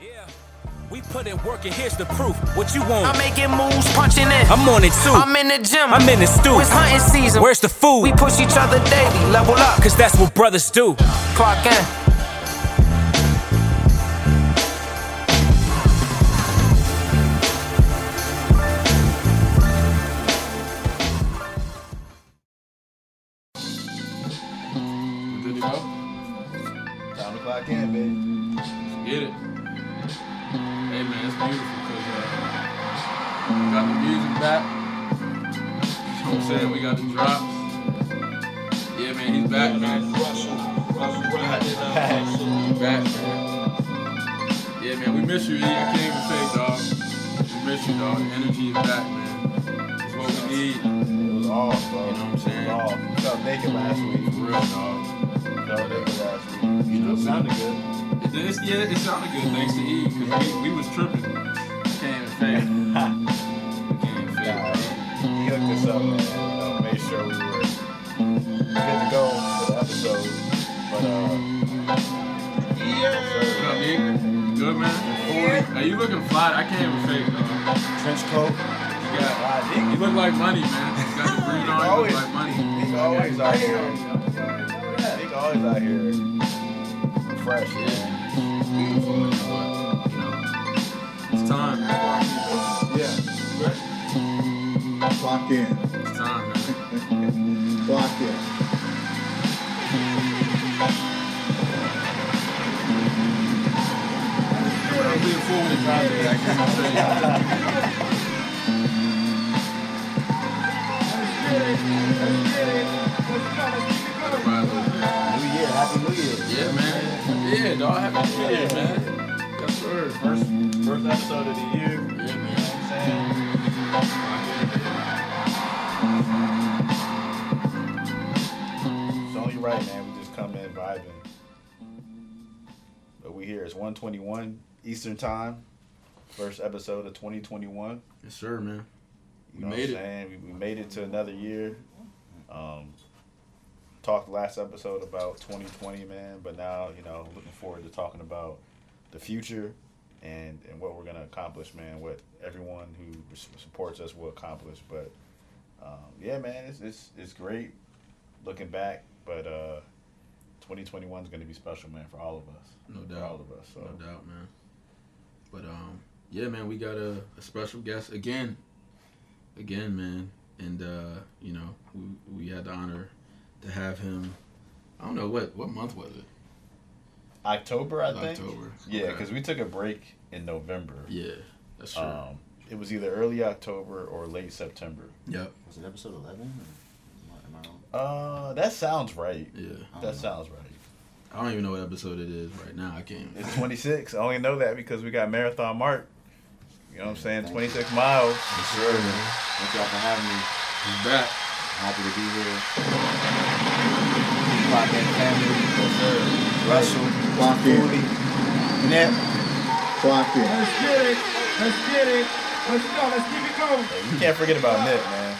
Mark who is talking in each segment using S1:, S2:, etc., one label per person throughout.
S1: Yeah. We put in work and here's the proof. What you want?
S2: I'm making moves, punching in.
S1: I'm on it too.
S2: I'm in the gym.
S1: I'm in the stew.
S2: It's hunting season.
S1: Where's the food?
S2: We push each other daily, level up.
S1: Cause that's what brothers do.
S2: Clock in.
S3: Good thanks to E because we, we was tripping. I can't even fake.
S4: Ha.
S3: Can't even fake.
S4: Nah, he hooked us up, man. You know, made sure we were good to go for the episode. But, uh,
S3: What up, E? Good man. Hey, you looking fly. I can't even fake dog.
S4: trench coat.
S3: You got,
S4: Ah,
S3: you look like money, man. You got the green on. You
S4: always,
S3: look like money.
S4: Nick always out here. Nick always out here fresh,
S3: Yeah, beautiful,
S5: Clock in.
S3: It's time, man.
S5: Clock in.
S3: I'll be a fool with project. I can't even fake. Everybody look good.
S4: New Year, Happy New Year.
S3: Yeah, man. Yeah, dog. Happy New Year, man. Yes, sir.
S4: First, first episode of the year. Yeah, You know what I'm saying? Only right, man. We just come in vibing. But we here. It's 121 Eastern Time. First episode of 2021.
S3: Yes, sir, man.
S4: You
S3: We
S4: know
S3: made
S4: what
S3: it.
S4: I'm saying? We, we made it to another year. Um, talked last episode about 2020, man, but now, you know, looking forward to talking about the future and, and what we're going to accomplish, man, what everyone who supports us will accomplish. But, um, yeah, man, it's, it's, it's great looking back, but uh, 2021 is going to be special, man, for all of us.
S3: No
S4: For
S3: doubt.
S4: all of us. So,
S3: No doubt, man. But um, yeah, man, we got a, a special guest again. Again, man. And uh, you know, we, we had the honor to have him. I don't know what what month was it?
S4: October, I think.
S3: October.
S4: Yeah,
S3: Okay.
S4: because we took a break in November.
S3: Yeah, that's true.
S4: Um, it was either early October or late September.
S3: yep.
S6: Was it episode 11? Or am I- am I wrong?
S4: Uh, that sounds right.
S3: Yeah.
S4: That
S6: know.
S4: sounds right.
S3: I don't even know what episode it is right now. I can't.
S4: It's 26. I only know that because we got Marathon Mark. You know what I'm saying? 26 miles.
S6: For sure, man. Thank y'all for having me.
S3: He's back.
S6: Happy to be here. Clock in family. Russell.
S5: Clock in.
S6: Cooley. Nip.
S5: Clock in.
S7: Let's get it. Let's get it. Let's go. Let's keep it going.
S4: Hey, you can't forget about Nip, man.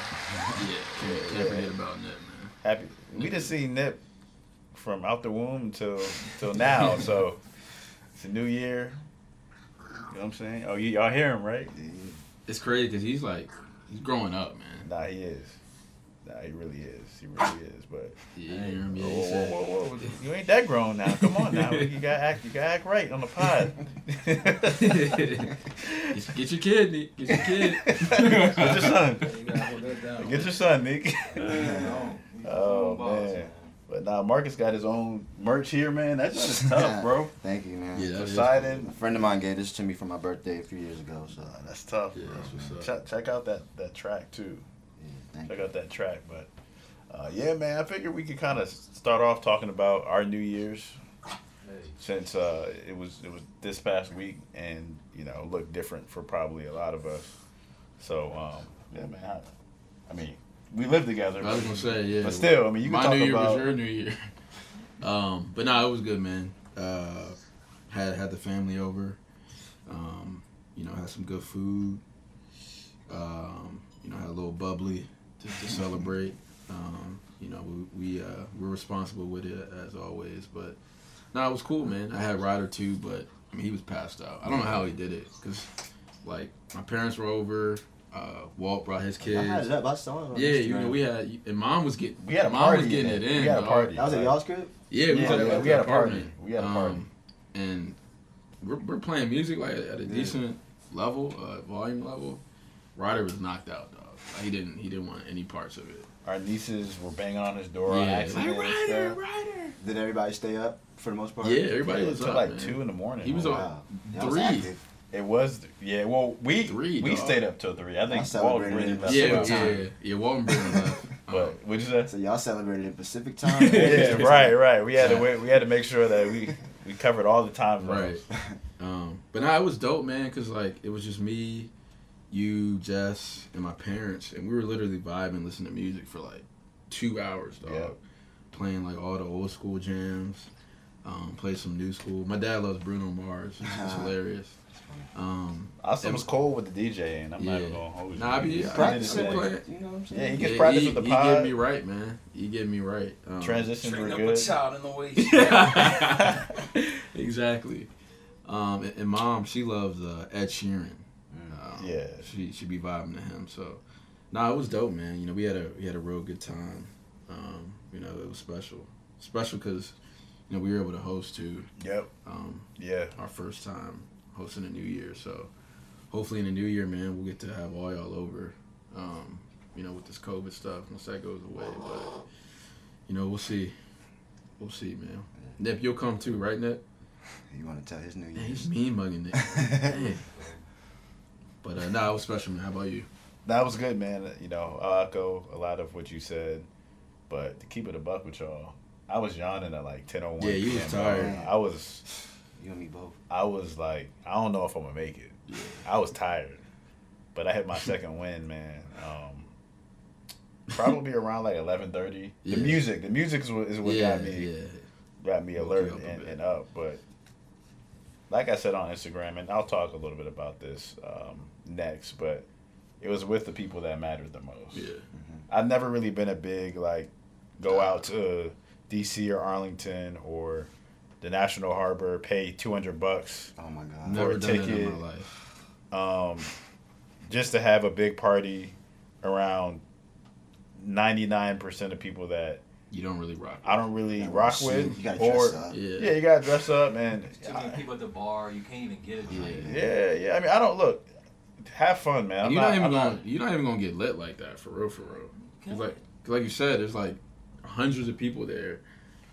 S3: Yeah. Can't, can't forget about that, man.
S4: Happy. We just seen Nip from out the womb till till now. so it's a new year. You know what I'm saying? Oh, you, y'all hear him, right?
S3: It's crazy because he's like he's growing up, man.
S4: Nah, he is. Nah, he really is. He really is. But
S3: Yeah, you hear him? Yeah,
S4: whoa,
S3: he
S4: whoa,
S3: said-
S4: whoa, whoa, whoa. You ain't that grown now. Come on now. You gotta act. You gotta act right on the pod.
S3: get, get your kid, Nick. Get your kid.
S4: Get your son.
S7: You gotta hold that down.
S4: Get your son, Nick.
S7: No.
S4: Oh man. But now Marcus got his own merch here, man. That's just tough, bro.
S6: Thank you, man.
S3: Yeah, that is
S4: Poseidon.
S6: A friend of mine gave this to me for my birthday a few years ago, so
S4: Uh, that's tough.
S3: Yeah,
S4: bro.
S3: that's what's
S4: Check, check out that that track too.
S6: yeah, thank
S4: Check
S6: you.
S4: out that track. But uh, yeah, man, I figured we could kind of start off talking about our New Year's since uh, it was it was this past week, and you know looked different for probably a lot of us. So um, yeah, man. I, I mean, we live together.
S3: I was gonna say, yeah.
S4: But still, I mean, you can
S3: my
S4: talk
S3: New Year
S4: about
S3: was your New Year. Um, but no, it was good, man. Uh, had had the family over. Um, you know, had some good food. Um, you know, had a little bubbly to, to celebrate. Um, you know, we, we uh, we're responsible with it as always. But no, it was cool, man. I had Ryder too, but I mean, he was passed out. I don't know how he did it because, like, my parents were over. Uh, Walt brought his
S6: I
S3: kids.
S6: had it up. I saw it. on
S3: Yeah, you know, we had and mom was getting
S4: We had a
S3: mom
S4: party
S3: was getting
S4: in
S3: it
S4: it.
S3: in.
S4: We had a party.
S6: That was at y'all's crib.
S3: Yeah, we,
S4: Yeah,
S3: was at,
S4: yeah,
S3: at
S4: we had a party.
S3: apartment.
S4: We had a party.
S3: Um, and we're, we're playing music like at a
S6: Yeah.
S3: decent level, uh, volume level. Ryder was knocked out, dog. Like, he didn't he didn't want any parts of it.
S4: Our nieces were banging on his door on
S3: yeah,
S4: accident.
S3: like, Ryder. Ryder.
S6: Did everybody stay up for the most part?
S3: Yeah, everybody
S4: Yeah,
S3: was
S4: until
S3: up,
S4: like
S3: man.
S4: two in the morning.
S3: He was on-
S6: wow. Y'all was
S3: Three.
S6: active.
S4: It was yeah. Well, we
S3: Three,
S4: we
S3: dog.
S4: stayed up till three. I think
S6: I
S4: Walt
S6: celebrated
S4: really
S6: it.
S4: left
S3: Yeah, yeah,
S4: time.
S3: yeah, yeah. Walton Brennan left.
S4: But what'd you say?
S6: So y'all celebrated in Pacific time.
S4: yeah, right, right. We had to wait, we had to make sure that we we covered all the time
S3: Right. Um, but nah, it was dope, man, cause like it was just me, you, Jess, and my parents, and we were literally vibing, listening to music for like two hours, dog.
S4: Yeah.
S3: Playing like all the old school jams, um, play some new school. My dad loves Bruno Mars. It's, it's hilarious. Um,
S4: I was,
S3: It
S4: was
S3: was-
S4: cool with the DJ, and I'm not
S3: Yeah.
S4: even gonna hold you.
S3: Nah, I be-
S4: He
S3: I
S4: did
S6: Practice
S4: his
S3: did
S6: it,
S4: thing.
S3: play.
S6: like, you know what I'm saying?
S4: Yeah, he
S3: yeah,
S4: gets practice
S3: he,
S4: with the
S3: he
S4: pod.
S3: get me right, man. You get me right. Um,
S4: Transitions
S1: Train
S4: were
S1: up a child in the way.
S3: exactly. Um, and, and mom, she loves uh, Ed Sheeran.
S6: Mm.
S3: Um,
S4: Yeah.
S3: she she be vibing to him. So, nah, it was dope, man. You know, we had a we had a real good time. Um, you know, it was special, special because you know we were able to host too.
S4: Yep.
S3: Um,
S4: Yeah.
S3: our first time hosting a New Year. So, hopefully in the New Year, man, we'll get to have all y'all over. Um, you know, with this COVID stuff once that goes away, but you know, we'll see. We'll see, man. Nip, you'll come too, right, Nip?
S6: You want to tell his New year?
S3: He's mean mugging Nip. But uh, nah, it was special, man. How about you?
S4: That was good, man. You know, I echo a lot of what you said, but to keep it a buck with y'all, I was yawning at like ten oh one.
S3: Yeah, you was tired.
S4: I was,
S6: You and me both.
S4: I was like, I don't know if I'm gonna make it.
S3: Yeah.
S4: I was tired, but I hit my second win, man. Um, probably around like eleven thirty.
S3: Yeah.
S4: The music, the music is what, is what
S3: yeah,
S4: got me
S3: yeah.
S4: got me alert and, and up. But like I said on Instagram, and I'll talk a little bit about this um, next. But it was with the people that mattered the most.
S3: Yeah.
S4: I've never really been a big like go out to DC or Arlington or the National Harbor, pay two hundred bucks
S6: Oh my God.
S3: Never
S4: a
S3: done that in
S4: ticket.
S3: my life.
S4: um, just to have a big party around ninety nine percent of people that
S3: You don't really rock.
S4: I don't really
S6: Yeah,
S4: rock with,
S6: You gotta
S4: or
S6: dress up.
S3: Yeah.
S4: yeah, you gotta dress up and
S8: Too many people at the bar. You can't even get a drink.
S3: Yeah.
S4: yeah, yeah. I mean, I don't look. Have fun, man. I'm
S3: you're
S4: not,
S3: not, even
S4: I'm
S3: gonna
S4: not-
S3: you're not even gonna get lit like that for real, for real. Like, like you said, there's like hundreds of people there,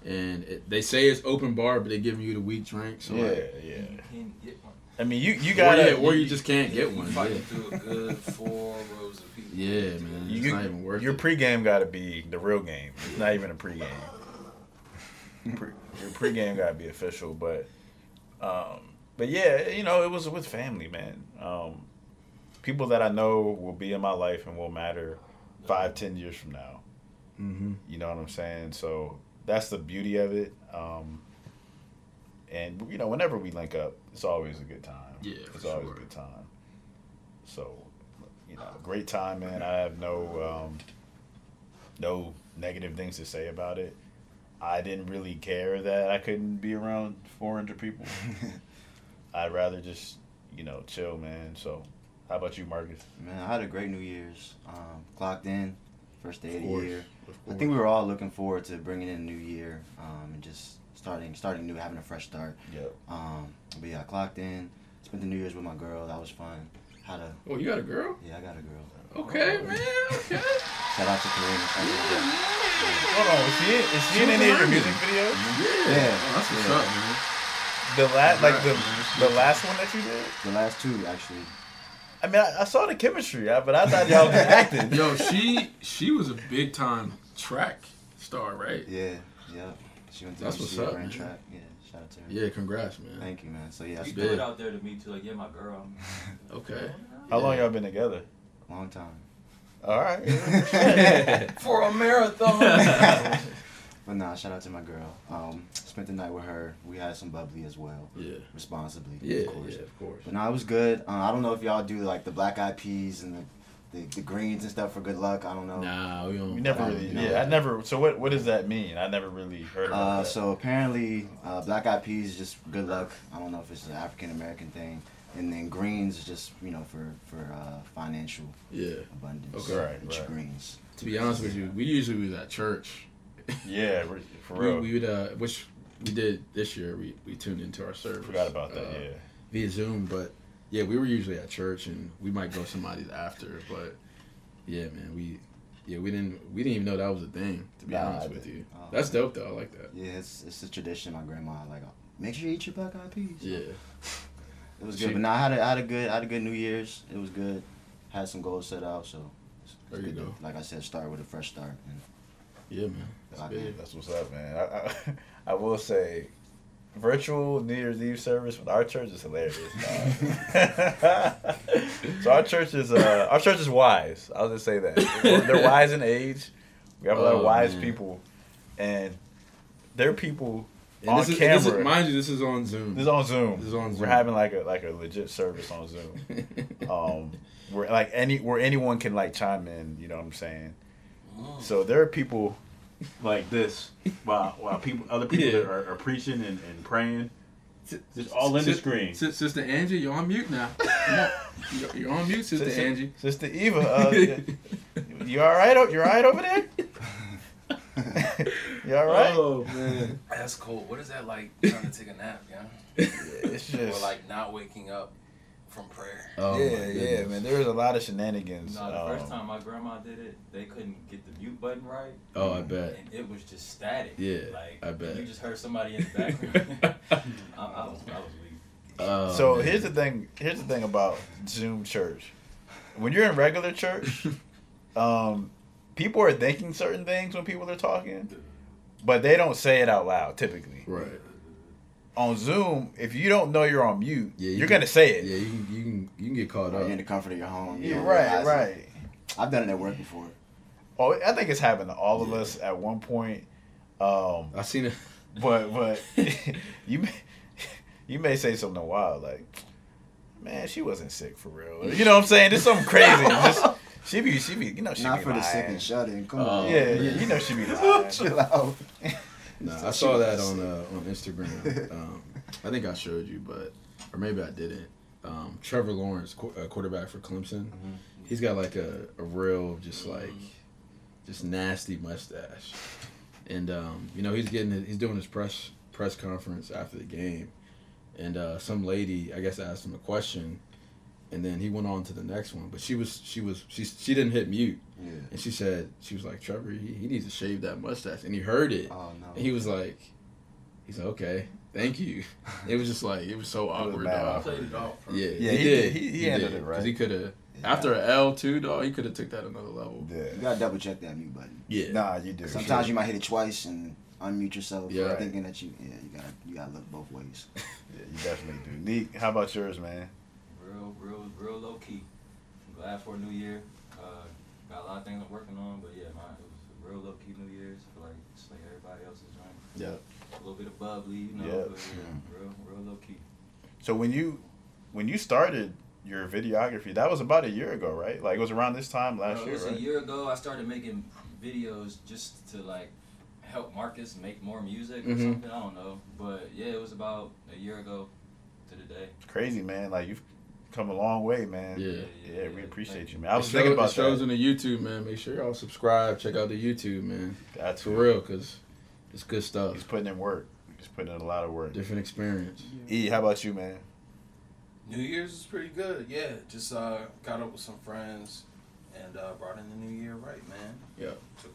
S3: and it, they say it's open bar, but they're giving you the weak drink. So
S4: yeah,
S3: like,
S4: yeah.
S8: You can't get one.
S4: I mean, you you gotta
S3: yeah, or you just can't get one.
S8: Fighting
S3: Yeah,
S8: through a good four rows of people.
S3: yeah man, it's
S4: you,
S3: not even worth
S4: your
S3: it.
S4: pregame got to be the real game. It's not even a pregame. Pre, your pregame got to be official, but um, but yeah, you know, it was with family, man. Um, people that I know will be in my life and will matter five, ten years from now.
S3: hmm
S4: You know what I'm saying? So that's the beauty of it. Um, and you know, whenever we link up, it's always a good time.
S3: Yeah,
S4: it's
S3: for
S4: always
S3: sure.
S4: a good time. So, you know, great time, man. I have no um, no negative things to say about it. I didn't really care that I couldn't be around 400 people. I'd rather just, you know, chill, man. So, how about you, Marcus?
S6: Man, I had a great New Year's. Um, clocked in, first day of, the
S3: course,
S6: year.
S3: Of
S6: I think we were all looking forward to bringing in a new year um, and just starting starting new, having a fresh start.
S4: Yep.
S6: Um, but yeah, I clocked in, spent the New Year's with my girl. That was fun. Had a
S3: Oh, you got a girl?
S6: yeah, I got a girl.
S3: Okay, man. Okay.
S6: Shout out to Karina.
S4: Hold on, is she in, is she in any of your music videos?
S3: Yeah.
S6: Yeah.
S3: Oh, that's what's
S6: Yeah.
S3: up, man.
S4: The last, like the the last one that you did.
S6: The last two actually.
S4: I mean, I, I saw the chemistry, but I thought y'all was acting.
S3: Yo, she she was a big time track star, right?
S6: Yeah, yeah. She went to
S3: That's what's up,
S6: ran
S3: man.
S6: track. Yeah, shout out to her.
S3: Yeah, congrats, man.
S6: Thank you, man. So yeah,
S8: You
S6: that's
S8: threw it out there to me too. Like, yeah, my girl.
S3: Okay.
S4: How long y'all been together?
S6: long time.
S4: All right.
S8: For a marathon.
S6: But nah, shout out to my girl. Um, spent the night with her. We had some bubbly as well,
S3: Yeah.
S6: responsibly,
S3: Yeah,
S6: of course.
S3: yeah, of course.
S6: But no, it was good. Uh, I don't know if y'all do like the black eyed peas and the the, the greens and stuff for good luck. I don't know.
S3: Nah, we don't.
S4: We never really.
S6: don't know.
S4: Yeah, I never. So what? What does that mean? I never really heard about
S6: Uh,
S4: that.
S6: so apparently, uh, black eyed peas is just good luck. I don't know if it's an African American thing, and then greens is just you know for for uh, financial
S3: Yeah.
S6: abundance.
S3: Okay.
S4: Right,
S6: Eat
S4: right.
S6: Greens.
S3: To be honest with you, we usually was at church.
S4: Yeah, we- for real.
S3: we would, uh, which we did this year. We we tuned into our service.
S4: Forgot about that.
S3: uh,
S4: yeah.
S3: Via Zoom, but yeah, we were usually at church, and we might go somebody's after. But yeah, man, we yeah we didn't we didn't even know that was a thing. To be
S4: Nah,
S3: honest with you,
S6: Oh.
S3: that's dope though. I like that.
S6: Yeah, it's it's a tradition. My grandma like make sure you eat your black eyed peas.
S3: Yeah.
S6: It was
S3: She-
S6: good, but now I had a, I had a good I had a good New Year's. It was good. Had some goals set out, so it's
S3: There you
S6: good to,
S3: go.
S6: like I said, start with a fresh start. And
S3: Yeah, man. That's big.
S4: That's what's up, man. I, I, I will say, virtual New Year's Eve service with our church is hilarious. so our church is uh, our church is wise. I'll just say that they're, wise in age. We have a lot of
S3: Oh,
S4: wise
S3: man.
S4: people, and they're people
S3: And
S4: on
S3: this is,
S4: camera.
S3: This is, mind you, this is on Zoom.
S4: This is on Zoom.
S3: This is on Zoom.
S4: We're having like a like a legit service on Zoom. Um, where like any where anyone can like chime in. You know what I'm saying? So there are people like this while while people other people
S3: Yeah.
S4: are, are preaching and, and praying. Just all in the screen.
S3: Sis- Sister Angie, you're on mute now. You're, you're on mute, Sister
S4: Sister-
S3: Angie.
S4: Sister Eva, uh, you all right? o- You all right over there? you all right?
S3: Oh man.
S8: That's cool. What is that like trying to take a nap, yeah?
S4: It's
S8: Or
S4: just
S8: like not waking up from prayer.
S3: Oh,
S4: yeah,
S3: my
S4: yeah,
S3: goodness.
S4: man. There's a lot of shenanigans.
S8: No, the
S4: um,
S8: first time my grandma did it, they couldn't get the mute button right.
S3: Oh, I bet.
S8: And it was just static.
S3: Yeah,
S8: like
S3: I bet.
S8: You just heard somebody in the background. I, I was, I was weak.
S3: Oh,
S4: So
S3: man.
S4: here's the thing. Here's the thing about Zoom church. When you're in regular church, um, people are thinking certain things when people are talking, but they don't say it out loud. Typically,
S3: Right.
S4: On Zoom, if you don't know you're on mute,
S3: Yeah, you
S4: you're
S3: can-
S4: gonna say it.
S3: Yeah, you can you can you can get caught
S6: you're
S3: up.
S6: in the comfort of your home. you
S4: Yeah,
S6: don't
S4: right,
S6: realize it.
S4: right.
S6: I've done it at work before.
S4: Oh, I think it's happened to all of
S3: Yeah.
S4: us at one point. Um,
S3: I seen it.
S4: but but you may you may say something wild like, man, she wasn't sick for real. You know what I'm saying? It's something crazy. Just she be she be you know she
S6: Not
S4: be
S6: for the sick
S4: lying.
S6: and shut in. Come
S3: Oh,
S6: on.
S4: Yeah, yeah, you know she be lying.
S6: Chill out.
S3: Nah, I saw that on uh, on Instagram. Um, I think I showed you, but or maybe I didn't. Um, Trevor Lawrence, qu- uh, quarterback for Clemson, he's got like a, a real just like just nasty mustache, and um, you know he's getting his- he's doing his press press conference after the game, and uh, some lady I guess asked him a question, and then he went on to the next one, but she was she was she she didn't hit mute,
S6: Yeah.
S3: and she said she was like Trevor he, he needs to shave that mustache, and he heard it.
S6: Oh no.
S3: And he was like, he's like, okay, thank you. It was just like, it was so awkward,
S4: mad
S3: dog.
S4: awkward.
S8: Played it off.
S3: Yeah,
S4: Yeah,
S3: he,
S4: he
S3: did.
S4: did. He- he handled it right.
S3: Because he could have,
S6: Yeah.
S3: after an L too, dog, he could have took that another level. Yeah.
S6: You
S4: Yeah.
S6: gotta double check that mute button.
S3: Yeah.
S4: Nah, you do.
S6: Sometimes you might hit it twice and unmute yourself,
S3: Yeah.
S6: thinking that you yeah you gotta you gotta look both ways.
S4: Yeah, you definitely do. Neat. How about yours, man?
S8: Real, real, real low key. I'm glad for a new year. Got a lot of things I'm working on, but yeah, mine it was a real low key New Year's. I feel like just like everybody else's joint.
S3: Yeah.
S8: A little bit of bubbly, you know,
S4: Yeah.
S8: but yeah, real, real low key.
S4: So when you when you started your videography, that was about a year ago, right? Like it was around this time last
S8: Uh,
S4: year,
S8: it was
S4: right?
S8: a year ago. I started making videos just to like help Marcus make more music or
S3: Mhm.
S8: something. I don't know, but yeah, it was about a year ago to the day.
S4: Crazy, man. Like you've come a long way, man.
S3: Yeah.
S4: Yeah, we appreciate you, man. I was
S3: It
S4: thinking about
S3: it shows
S4: that.
S3: on the YouTube, man. Make sure y'all subscribe. Check out the YouTube, man.
S4: That's
S3: For real, because it's good stuff.
S4: He's putting in work. He's putting in a lot of work.
S3: Different experience.
S4: E, how about you, man?
S9: New Year's is pretty good. Yeah, just uh, got up with some friends and uh, brought in the new year right, man.
S3: Yeah.
S9: Took,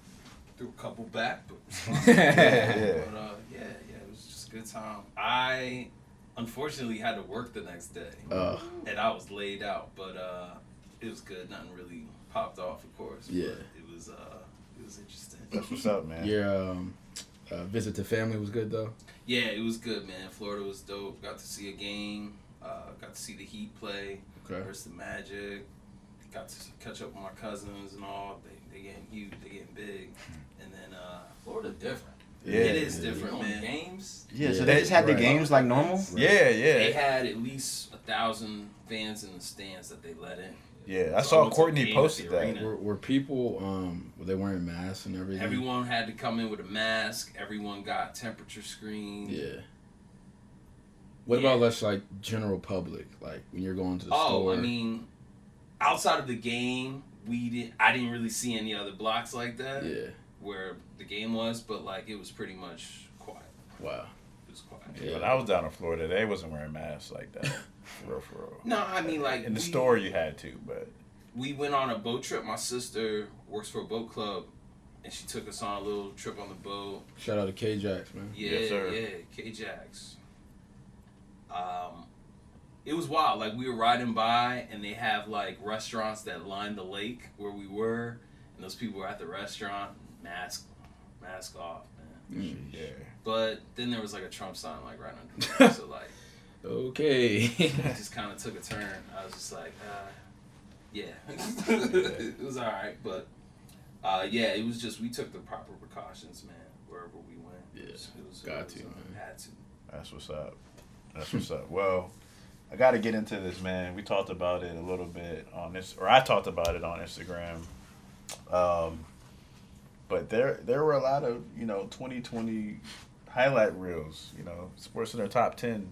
S9: threw a couple back, but,
S4: Yeah,
S9: but uh, yeah, yeah, it was just a good time. I unfortunately had to work the next day,
S3: Uh,
S9: and I was laid out, but uh, it was good. Nothing really popped off, of course. but
S3: Yeah.
S9: it was uh, it was interesting.
S4: That's what's up, man.
S3: your um, uh, visit to family was good, though.
S9: Yeah, it was good, man. Florida was dope. Got to see a game. Uh, got to see the Heat play
S3: Okay.
S9: versus the Magic. Got to catch up with my cousins and all. They they getting huge. They getting big. And then uh,
S8: Florida different.
S4: Yeah,
S9: it is different,
S8: You know,
S9: man.
S8: Games.
S6: Yeah, so
S3: Yeah.
S6: they just had the games like normal.
S4: Yeah, yeah.
S9: They had at least a thousand fans in the stands that they let in.
S4: Yeah, I saw Courtney posted that.
S8: arena.
S3: Were, were people um were they wearing masks and everything?
S9: Everyone had to come in with a mask. Everyone got temperature screened.
S3: Yeah. What
S9: Yeah.
S3: about less like general public, like when you're going to the
S9: Oh,
S3: store?
S9: Oh, I mean, outside of the game, we didn't. I didn't really see any other blocks like that
S3: yeah.
S9: Where the game was, but like it was pretty much quiet.
S3: Wow.
S9: It was quiet.
S3: Yeah.
S4: When I was down in Florida, they wasn't wearing masks like that. For real, for real.
S9: No, I mean like
S4: In the
S9: we-
S4: store, you had to, but
S9: we went on a boat trip. My sister works for a boat club, and she took us on a little trip on the boat.
S3: Shout out to K Jax, man.
S9: Yeah,
S4: Yes, sir.
S9: yeah, K Jax. Um, it was wild. Like we were riding by, and they have like restaurants that line the lake where we were, and those people were at the restaurant, mask, mask off, man.
S3: Mm.
S4: yeah.
S9: But then there was like a Trump sign like right under, it. so like
S3: Okay.
S9: it just kind of took a turn. I was just like, uh, yeah, it was all right, but uh, yeah, it was just we took the proper precautions, man, wherever we went.
S3: Yeah,
S9: it was, it was,
S3: got
S9: it was,
S3: to,
S9: uh,
S3: man.
S9: had to.
S4: That's what's up. That's what's up. Well, I got to get into this, man. We talked about it a little bit on this, or I talked about it on Instagram. Um, but there, there were a lot of you know 2020 highlight reels. You know, SportsCenter top ten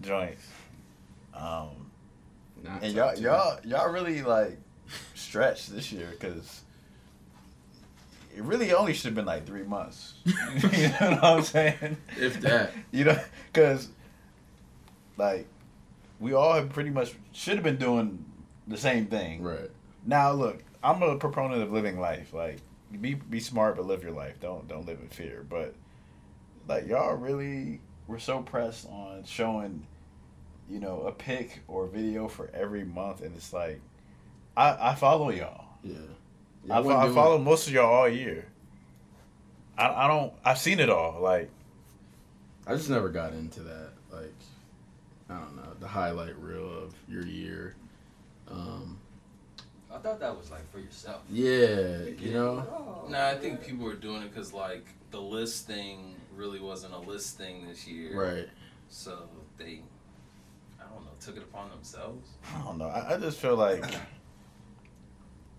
S4: joints. Um,
S3: Not
S4: and y'all,
S3: ten.
S4: y'all, y'all really like stretched this year because it really only should have been like three months. you know what I'm saying?
S3: If that.
S4: you know, because like we all have pretty much should have been doing the same thing.
S3: Right.
S4: Now, look, I'm a proponent of living life. Like, be be smart, but live your life. Don't don't live in fear. But like, y'all really were so pressed on showing, you know, a pic or video for every month, and it's like, I I follow y'all.
S3: Yeah.
S4: I, fo- I follow most of y'all all year. I, I don't. I've seen it all. Like,
S3: I just never got into that. Like, I don't know, the highlight reel of your year. Um,
S8: I thought that was like for yourself.
S3: yeah, you know.
S8: Oh,
S9: No, I think people were doing it because like the list thing really wasn't a list thing this year,
S3: Right.
S9: So they, I don't know, took it upon themselves.
S4: I don't know. I, I just feel like,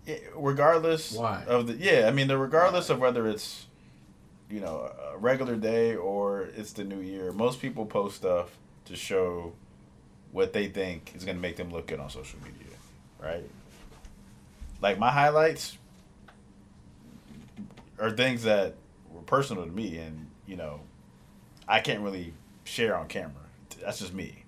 S4: it, regardless
S3: Why?
S4: of the yeah, I mean, the regardless of whether it's, you know, a regular day or it's the new year, most people post stuff to show what they think is going to make them look good on social media, right? Like my highlights are things that were personal to me, and you know, I can't really share on camera. That's just me.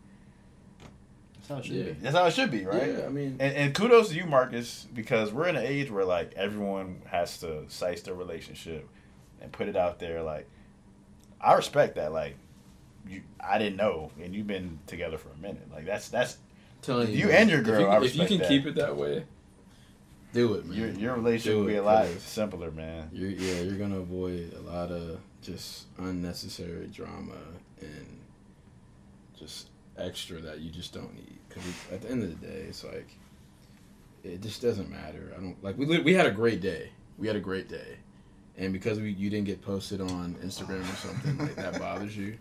S6: That's how it should
S3: Yeah.
S6: be.
S4: That's how it should be, right?
S3: Yeah, I mean,
S4: And, and kudos to you, Marcus, because we're in an age where like everyone has to size their relationship and put it out there. Like, I respect that. Like, you, I didn't know, and you've been together for a minute. Like, that's that's
S3: telling you,
S4: you and your
S3: if
S4: girl,
S3: you-
S4: I
S3: If, you can
S4: that.
S3: keep it that way, do it, man.
S4: your your relationship will be a lot simpler, man.
S3: You're, yeah, you're gonna avoid a lot of just unnecessary drama and just extra that you just don't need. Because at the end of the day, it's like it just doesn't matter. I don't like we we had a great day. We had a great day, and because we you didn't get posted on Instagram or something like that bothers you.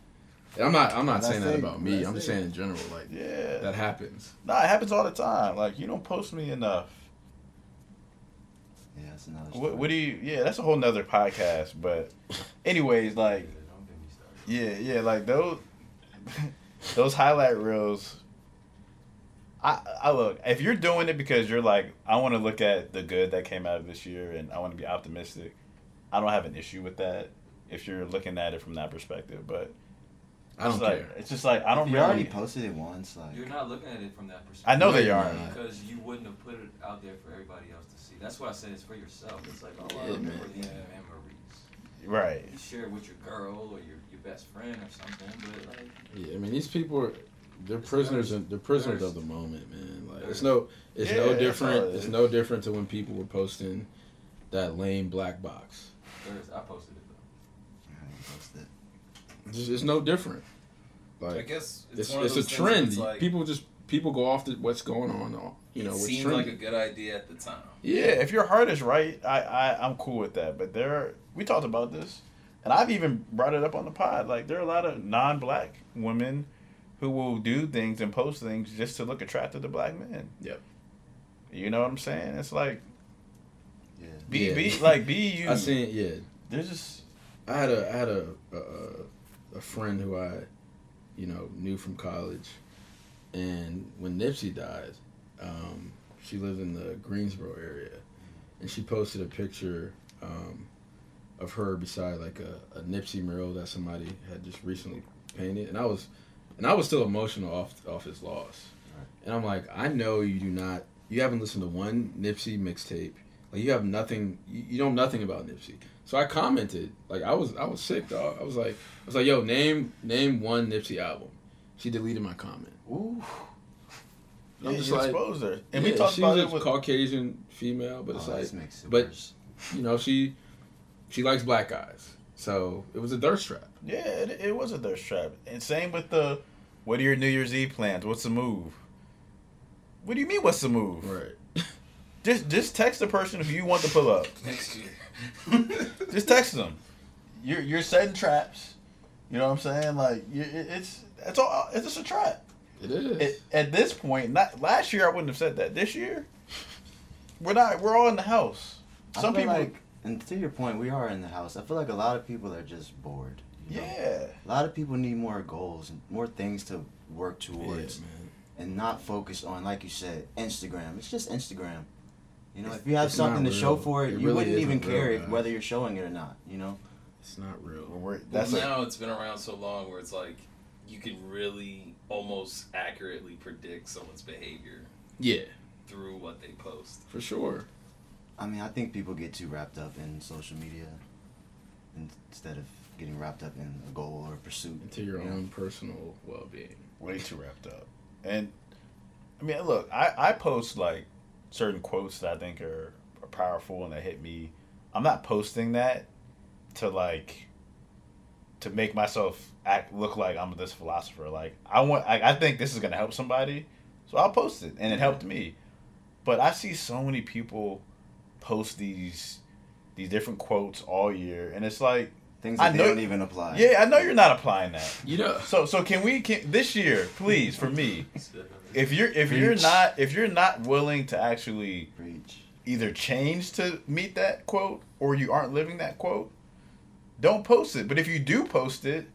S3: And I'm not I'm not saying that about me. I'm just saying in general, like
S4: Yeah,
S3: that happens.
S4: nah, it happens all the time. Like, you don't post me enough.
S6: Yeah, that's another.
S4: What,
S6: story.
S4: what do you? Yeah, that's a whole nother podcast. But, anyways, like.
S8: Don't get me started.
S4: Yeah, yeah, like those those highlight reels. I I look if you're doing it because you're like I want to look at the good that came out of this year and I want to be optimistic. I don't have an issue with that if you're looking at it from that perspective, but
S3: I don't
S4: it's like,
S3: care.
S4: It's just like I don't
S6: You
S4: really.
S6: already posted it once, like.
S8: You're not looking at it from that perspective.
S4: I know they are.
S3: you're not.
S8: Because you wouldn't have put it out there for everybody else to see. That's why I said it's for yourself. It's like, oh, I
S3: Yeah,
S8: remember
S3: man.
S8: these memories.
S4: Right.
S8: You share it with your girl or your, your best friend or something, but like,
S3: Yeah, I mean these people are they're prisoners and they're prisoners
S8: Thirst.
S3: of the moment, man. Like it's no it's
S4: Yeah,
S3: no different
S4: it
S3: it's no different to when people were posting that lame black box.
S8: there's, I posted it though.
S6: I haven't posted it.
S3: It's, it's no different. Like I
S9: guess it's,
S3: it's
S9: one of
S3: it's a
S9: those things where
S3: trend.
S9: It's like,
S3: people just people go off to what's going on. You know,
S9: it seemed
S3: trending.
S9: like a good idea at the time.
S4: Yeah, if your heart is right, I, I I'm cool with that. But there, we talked about this, and I've even brought it up on the pod. Like there are a lot of non-black women who will do things and post things just to look attractive to black men.
S3: Yep.
S4: You know what I'm saying? It's like
S6: Yeah.
S4: be
S3: Yeah.
S4: be like be you.
S3: I seen yeah.
S4: There's just
S3: I had a I had a a, a- a friend who I, you know, knew from college, and when Nipsey died, um, she lived in the Greensboro area, and she posted a picture um, of her beside like a, a Nipsey mural that somebody had just recently painted, and I was, and I was still emotional off off his loss, and I'm like, I know you do not, you haven't listened to one Nipsey mixtape, like you have nothing, you, you know nothing about Nipsey. So I commented, like I was I was sick, dog. I was like I was like, yo, name name one Nipsey album. She deleted my comment.
S4: Ooh.
S3: And I'm
S4: Yeah,
S3: just like,
S4: exposed her. And
S3: yeah,
S4: we talked
S3: she
S4: about
S3: was
S4: it
S3: a
S4: with
S3: Caucasian female, but it's
S6: Oh,
S3: like,
S6: this makes it
S3: but-
S6: worse.
S3: you know, she she likes black guys, so it was a thirst trap.
S4: Yeah, it, it was a thirst trap. And same with the what are your New Year's Eve plans? What's the move? What do you mean what's the move?
S3: Right.
S4: Just just text the person if you want to pull up.
S9: Next year.
S4: Just text them. You're you're setting traps. You know what I'm saying? Like you, it, it's it's all it's just a trap.
S3: It is.
S4: It, at this point, not last year I wouldn't have said that. This year, we're not. We're all in the house.
S6: I
S4: Some
S6: feel
S4: people,
S6: like, and to your point, we are in the house. I feel like a lot of people are just bored. you know?
S4: yeah.
S6: A lot of people need more goals and more things to work
S3: yeah,
S6: towards,
S3: man.
S6: and not focus on, like you said, Instagram. It's just Instagram. You know, if you have something to show for it,
S3: It
S6: you
S3: really
S6: wouldn't even
S3: isn't real,
S6: care if, whether you're showing it or not. You know,
S3: It's not real.
S4: We're,
S9: That's
S4: that's a,
S9: now it's been around so long where it's like you can really almost accurately predict someone's behavior
S3: Yeah,
S9: through what they post.
S3: for sure.
S6: I mean, I think people get too wrapped up in social media instead of getting wrapped up in a goal or a pursuit.
S3: Into your
S6: you know?
S3: own personal well being.
S4: way too wrapped up. And I mean, look, I I post like certain quotes that I think are, are powerful and that hit me. I'm not posting that to like to make myself act look like I'm this philosopher. Like I want, I, I think this is gonna help somebody, so I'll post it, and it helped me. But I see so many people post these these different quotes all year, and it's like,
S6: Things
S4: I
S6: that they
S4: know-
S6: don't even apply.
S4: yeah, I know you're not applying that.
S3: You know,
S4: So so can we can this year, please, for me, if you're if you're not if you're not willing to actually
S6: Preach.
S4: either change to meet that quote or you aren't living that quote, don't post it. But if you do post it,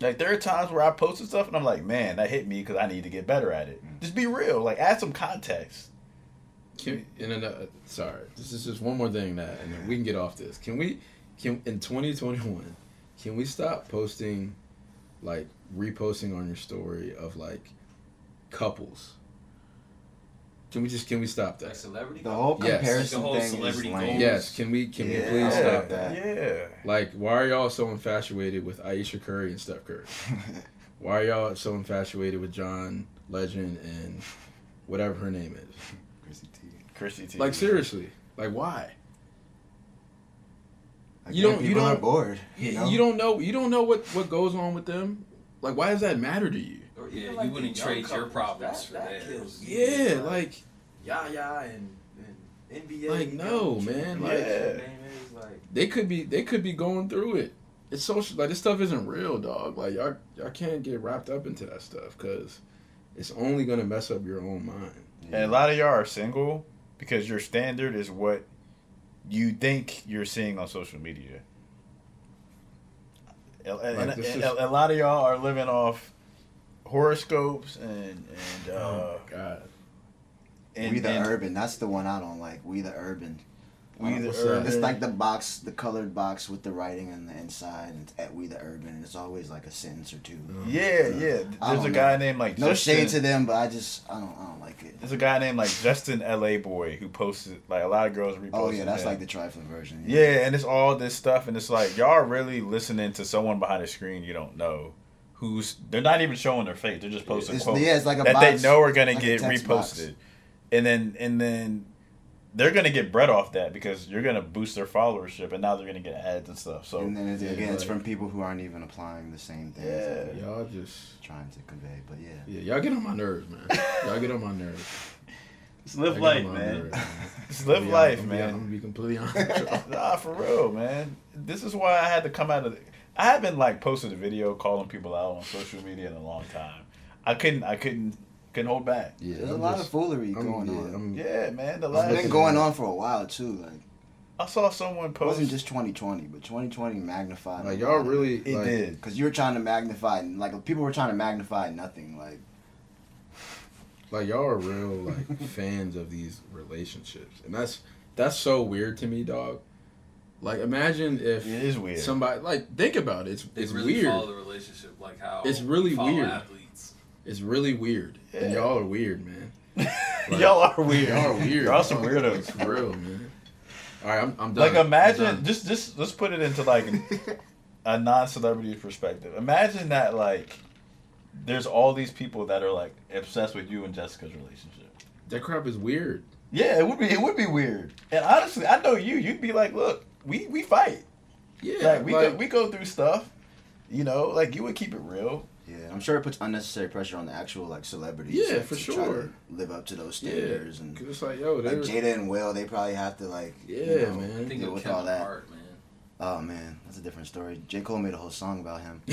S4: like there are times where I posted stuff and I'm like, man, that hit me because I need to get better at it. Just be real. Like add some context.
S3: Can, and then, uh, sorry, this is just one more thing that, and then we can get off this. Can we, can in 2021, can we stop posting, like reposting on your story of like couples? Can we just can we stop that?
S8: Like
S3: that?
S8: celebrity.
S6: The whole
S3: Yes.
S6: comparison
S9: The whole
S6: thing
S9: celebrity
S6: is lame.
S3: Yes, can we can we please
S6: Yeah.
S3: stop that?
S4: Yeah.
S3: Like, why are y'all so infatuated with Ayesha Curry and Steph Curry? Why are y'all so infatuated with John Legend and whatever her name is?
S6: Chrissy T.
S4: Chrissy T.
S3: Like seriously, like why?
S6: Again,
S3: You don't- you don't-
S6: bored. You, know?
S3: You don't know. You don't know what what goes on with them. Like, why does that matter to you?
S8: Or
S9: Yeah,
S8: even
S9: you
S8: like the
S9: wouldn't
S8: young
S9: trade your problems
S8: that,
S9: for
S8: that kills me.
S3: Yeah,
S8: It's
S3: like
S8: Yaya and, and NBA.
S3: Like, no, man, like-
S4: Yeah.
S8: name is, like
S3: they could be they could be going through it. It's social. Like this stuff isn't real, dog. Like y'all y'all can't get wrapped up into that stuff because it's only gonna mess up your own mind.
S4: And a lot of y'all are single because your standard is what you think you're seeing on social media. And, and- and
S3: is-
S4: a lot of y'all are living off horoscopes and and uh,
S3: oh god.
S4: and,
S6: we the
S4: and
S6: urban. That's the one I don't like. We the urban.
S4: we the urban.
S6: It's like the box, the colored box with the writing on the inside, and it's at We the Urban, and it's always like a sentence or two.
S4: yeah yeah. There's a guy
S6: know.
S4: named like
S6: No
S4: Justin,
S6: shade to them, but I just I don't I don't like it.
S4: There's a guy named like Justin L.A. Boy who posted like a lot of girls reposted.
S6: Oh yeah, that's
S4: him.
S6: like the trifling version.
S4: Yeah, and it's all this stuff, and it's like y'all really listening to someone behind a screen you don't know, who's they're not even showing their face; they're just posting
S6: It's,
S4: quotes
S6: yeah, it's like a
S4: that
S6: box,
S4: they know are gonna
S6: like
S4: get reposted,
S6: box.
S4: and then and then they're gonna get bread off that because you're gonna boost their followership, and now they're gonna get ads and stuff. So
S6: and then it's,
S3: Yeah,
S6: again, it's from people who aren't even applying the same things
S4: Yeah.
S6: that
S3: Y'all just
S6: trying to convey. But yeah,
S3: yeah. Y'all get on my nerves, man. y'all get on my nerves.
S4: just
S3: Y'all
S4: live life,
S3: on
S4: man.
S3: nerves, man.
S4: Just live
S3: be-
S4: life,
S3: I'm be-
S4: man.
S3: I'm gonna be completely honest. with
S4: nah, for real, man. This is why I had to come out of. The, I haven't like posted a video calling people out on social media in a long time. I couldn't. I couldn't couldn't hold back.
S3: Yeah,
S6: There's a
S3: I'm
S6: lot
S3: just-
S6: of foolery
S3: I'm-
S6: going
S3: yeah,
S6: on.
S3: I'm-
S4: Yeah, man. The
S6: It's
S4: last
S6: been going on for a while too. Like
S4: I saw someone
S6: it
S4: post.
S6: wasn't just 2020, but 2020 magnified.
S3: Like y'all really
S4: It
S3: like,
S4: did.
S6: because you were trying to magnify, like people were trying to magnify nothing. Like
S3: like y'all are real like fans of these relationships, and that's that's so weird to me, dog. Like imagine if
S4: It is weird.
S3: somebody like think about it. It's
S9: They
S3: it's
S9: really
S3: weird.
S9: follow the relationship like how
S3: It's really weird.
S9: athletes.
S3: It's really weird, and y'all are weird, man. Like,
S4: y'all are weird.
S3: Y'all are weird.
S4: Y'all some
S3: dog.
S4: weirdos.
S3: For real, man. All right, I'm, I'm done.
S4: Like imagine
S3: done.
S4: just just let's put it into like a non-celebrity perspective. Imagine that like there's all these people that are like obsessed with you and Jessica's relationship.
S3: that crap is weird.
S4: Yeah, it would be it would be weird. And honestly, I know you. You'd be like, look, we we fight.
S3: Yeah,
S4: Like we
S3: like,
S4: go, we go through stuff. You know, like you would keep it real.
S6: yeah, I'm sure it puts unnecessary pressure on the actual like celebrities.
S3: Yeah,
S6: like,
S3: for
S6: to try to
S3: sure.
S6: live up to those
S3: yeah,
S6: standards and
S3: 'cause it's like yo,
S6: like Jada and Will, they probably have to like
S3: yeah,
S6: you know,
S3: man.
S9: Think
S6: deal
S9: of
S6: with all that.
S9: Hart, man.
S6: Oh man, that's a different story. J Cole made a whole song about him.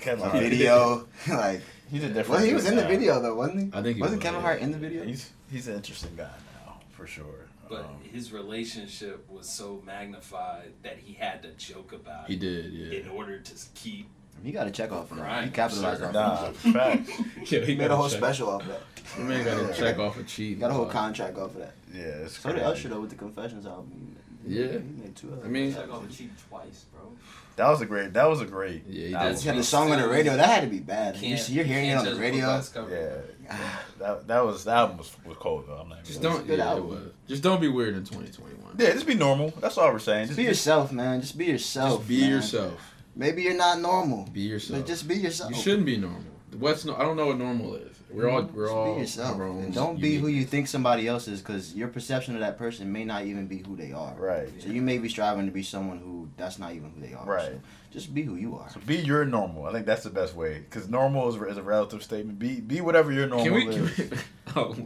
S4: Kevin
S6: A
S4: Hart.
S6: video, like
S4: He's a different.
S6: well, he was in the
S4: now.
S6: video though, wasn't he?
S3: I think he
S6: wasn't
S3: was,
S6: Kevin
S3: yeah.
S6: Hart in the video.
S4: He's he's an interesting guy now for sure.
S9: But
S4: Um,
S9: his relationship was so magnified that he had to joke about
S3: He
S9: it He
S3: did, yeah.
S9: in order to keep.
S6: He got a check off of that. He capitalized
S9: Sure.
S6: off of
S4: nah,
S6: that.
S4: facts.
S3: Yeah, he
S6: He made a whole
S3: check-
S6: special off that.
S3: The man got a
S6: Yeah.
S3: check off a cheat.
S6: Got a whole
S3: dog.
S6: contract off of that.
S4: Yeah, it's
S6: So did
S4: crazy.
S6: Usher though with the Confessions album. He-
S3: Yeah.
S6: he made two.
S3: I mean-
S8: Check off the cheap twice, bro.
S4: That was a great. That was a great.
S3: Yeah, he
S4: album.
S3: did.
S6: he had the song on the radio. That had to be bad. You're, you're hearing it on the
S9: judge a book
S6: radio.
S9: by its cover.
S4: Yeah, ah. that that was that album was, was cold though. I'm not.
S3: Just don't.
S6: good
S3: Yeah, it
S6: album.
S3: was. Just don't be weird in 2021.
S4: Yeah, just be normal. That's all we're saying.
S6: Just
S4: Just
S6: be yourself, man. Just be yourself.
S3: Just be
S6: man.
S3: yourself.
S6: Maybe you're not normal,
S3: Be yourself.
S6: but just be yourself.
S3: you shouldn't be normal. What's no? I don't know what normal is. We're all. We're
S6: Just
S3: all.
S6: be yourself.
S3: have our own
S6: And don't be who you think somebody else is, because your perception of that person may not even be who they are.
S4: Right.
S6: So you may be striving to be someone who that's not even who they are.
S4: Right.
S6: So just be who you are.
S4: So be your normal. I think that's the best way. Because normal is, is a relative statement. Be be whatever your normal
S3: Can we?
S4: is.
S3: Can we oh,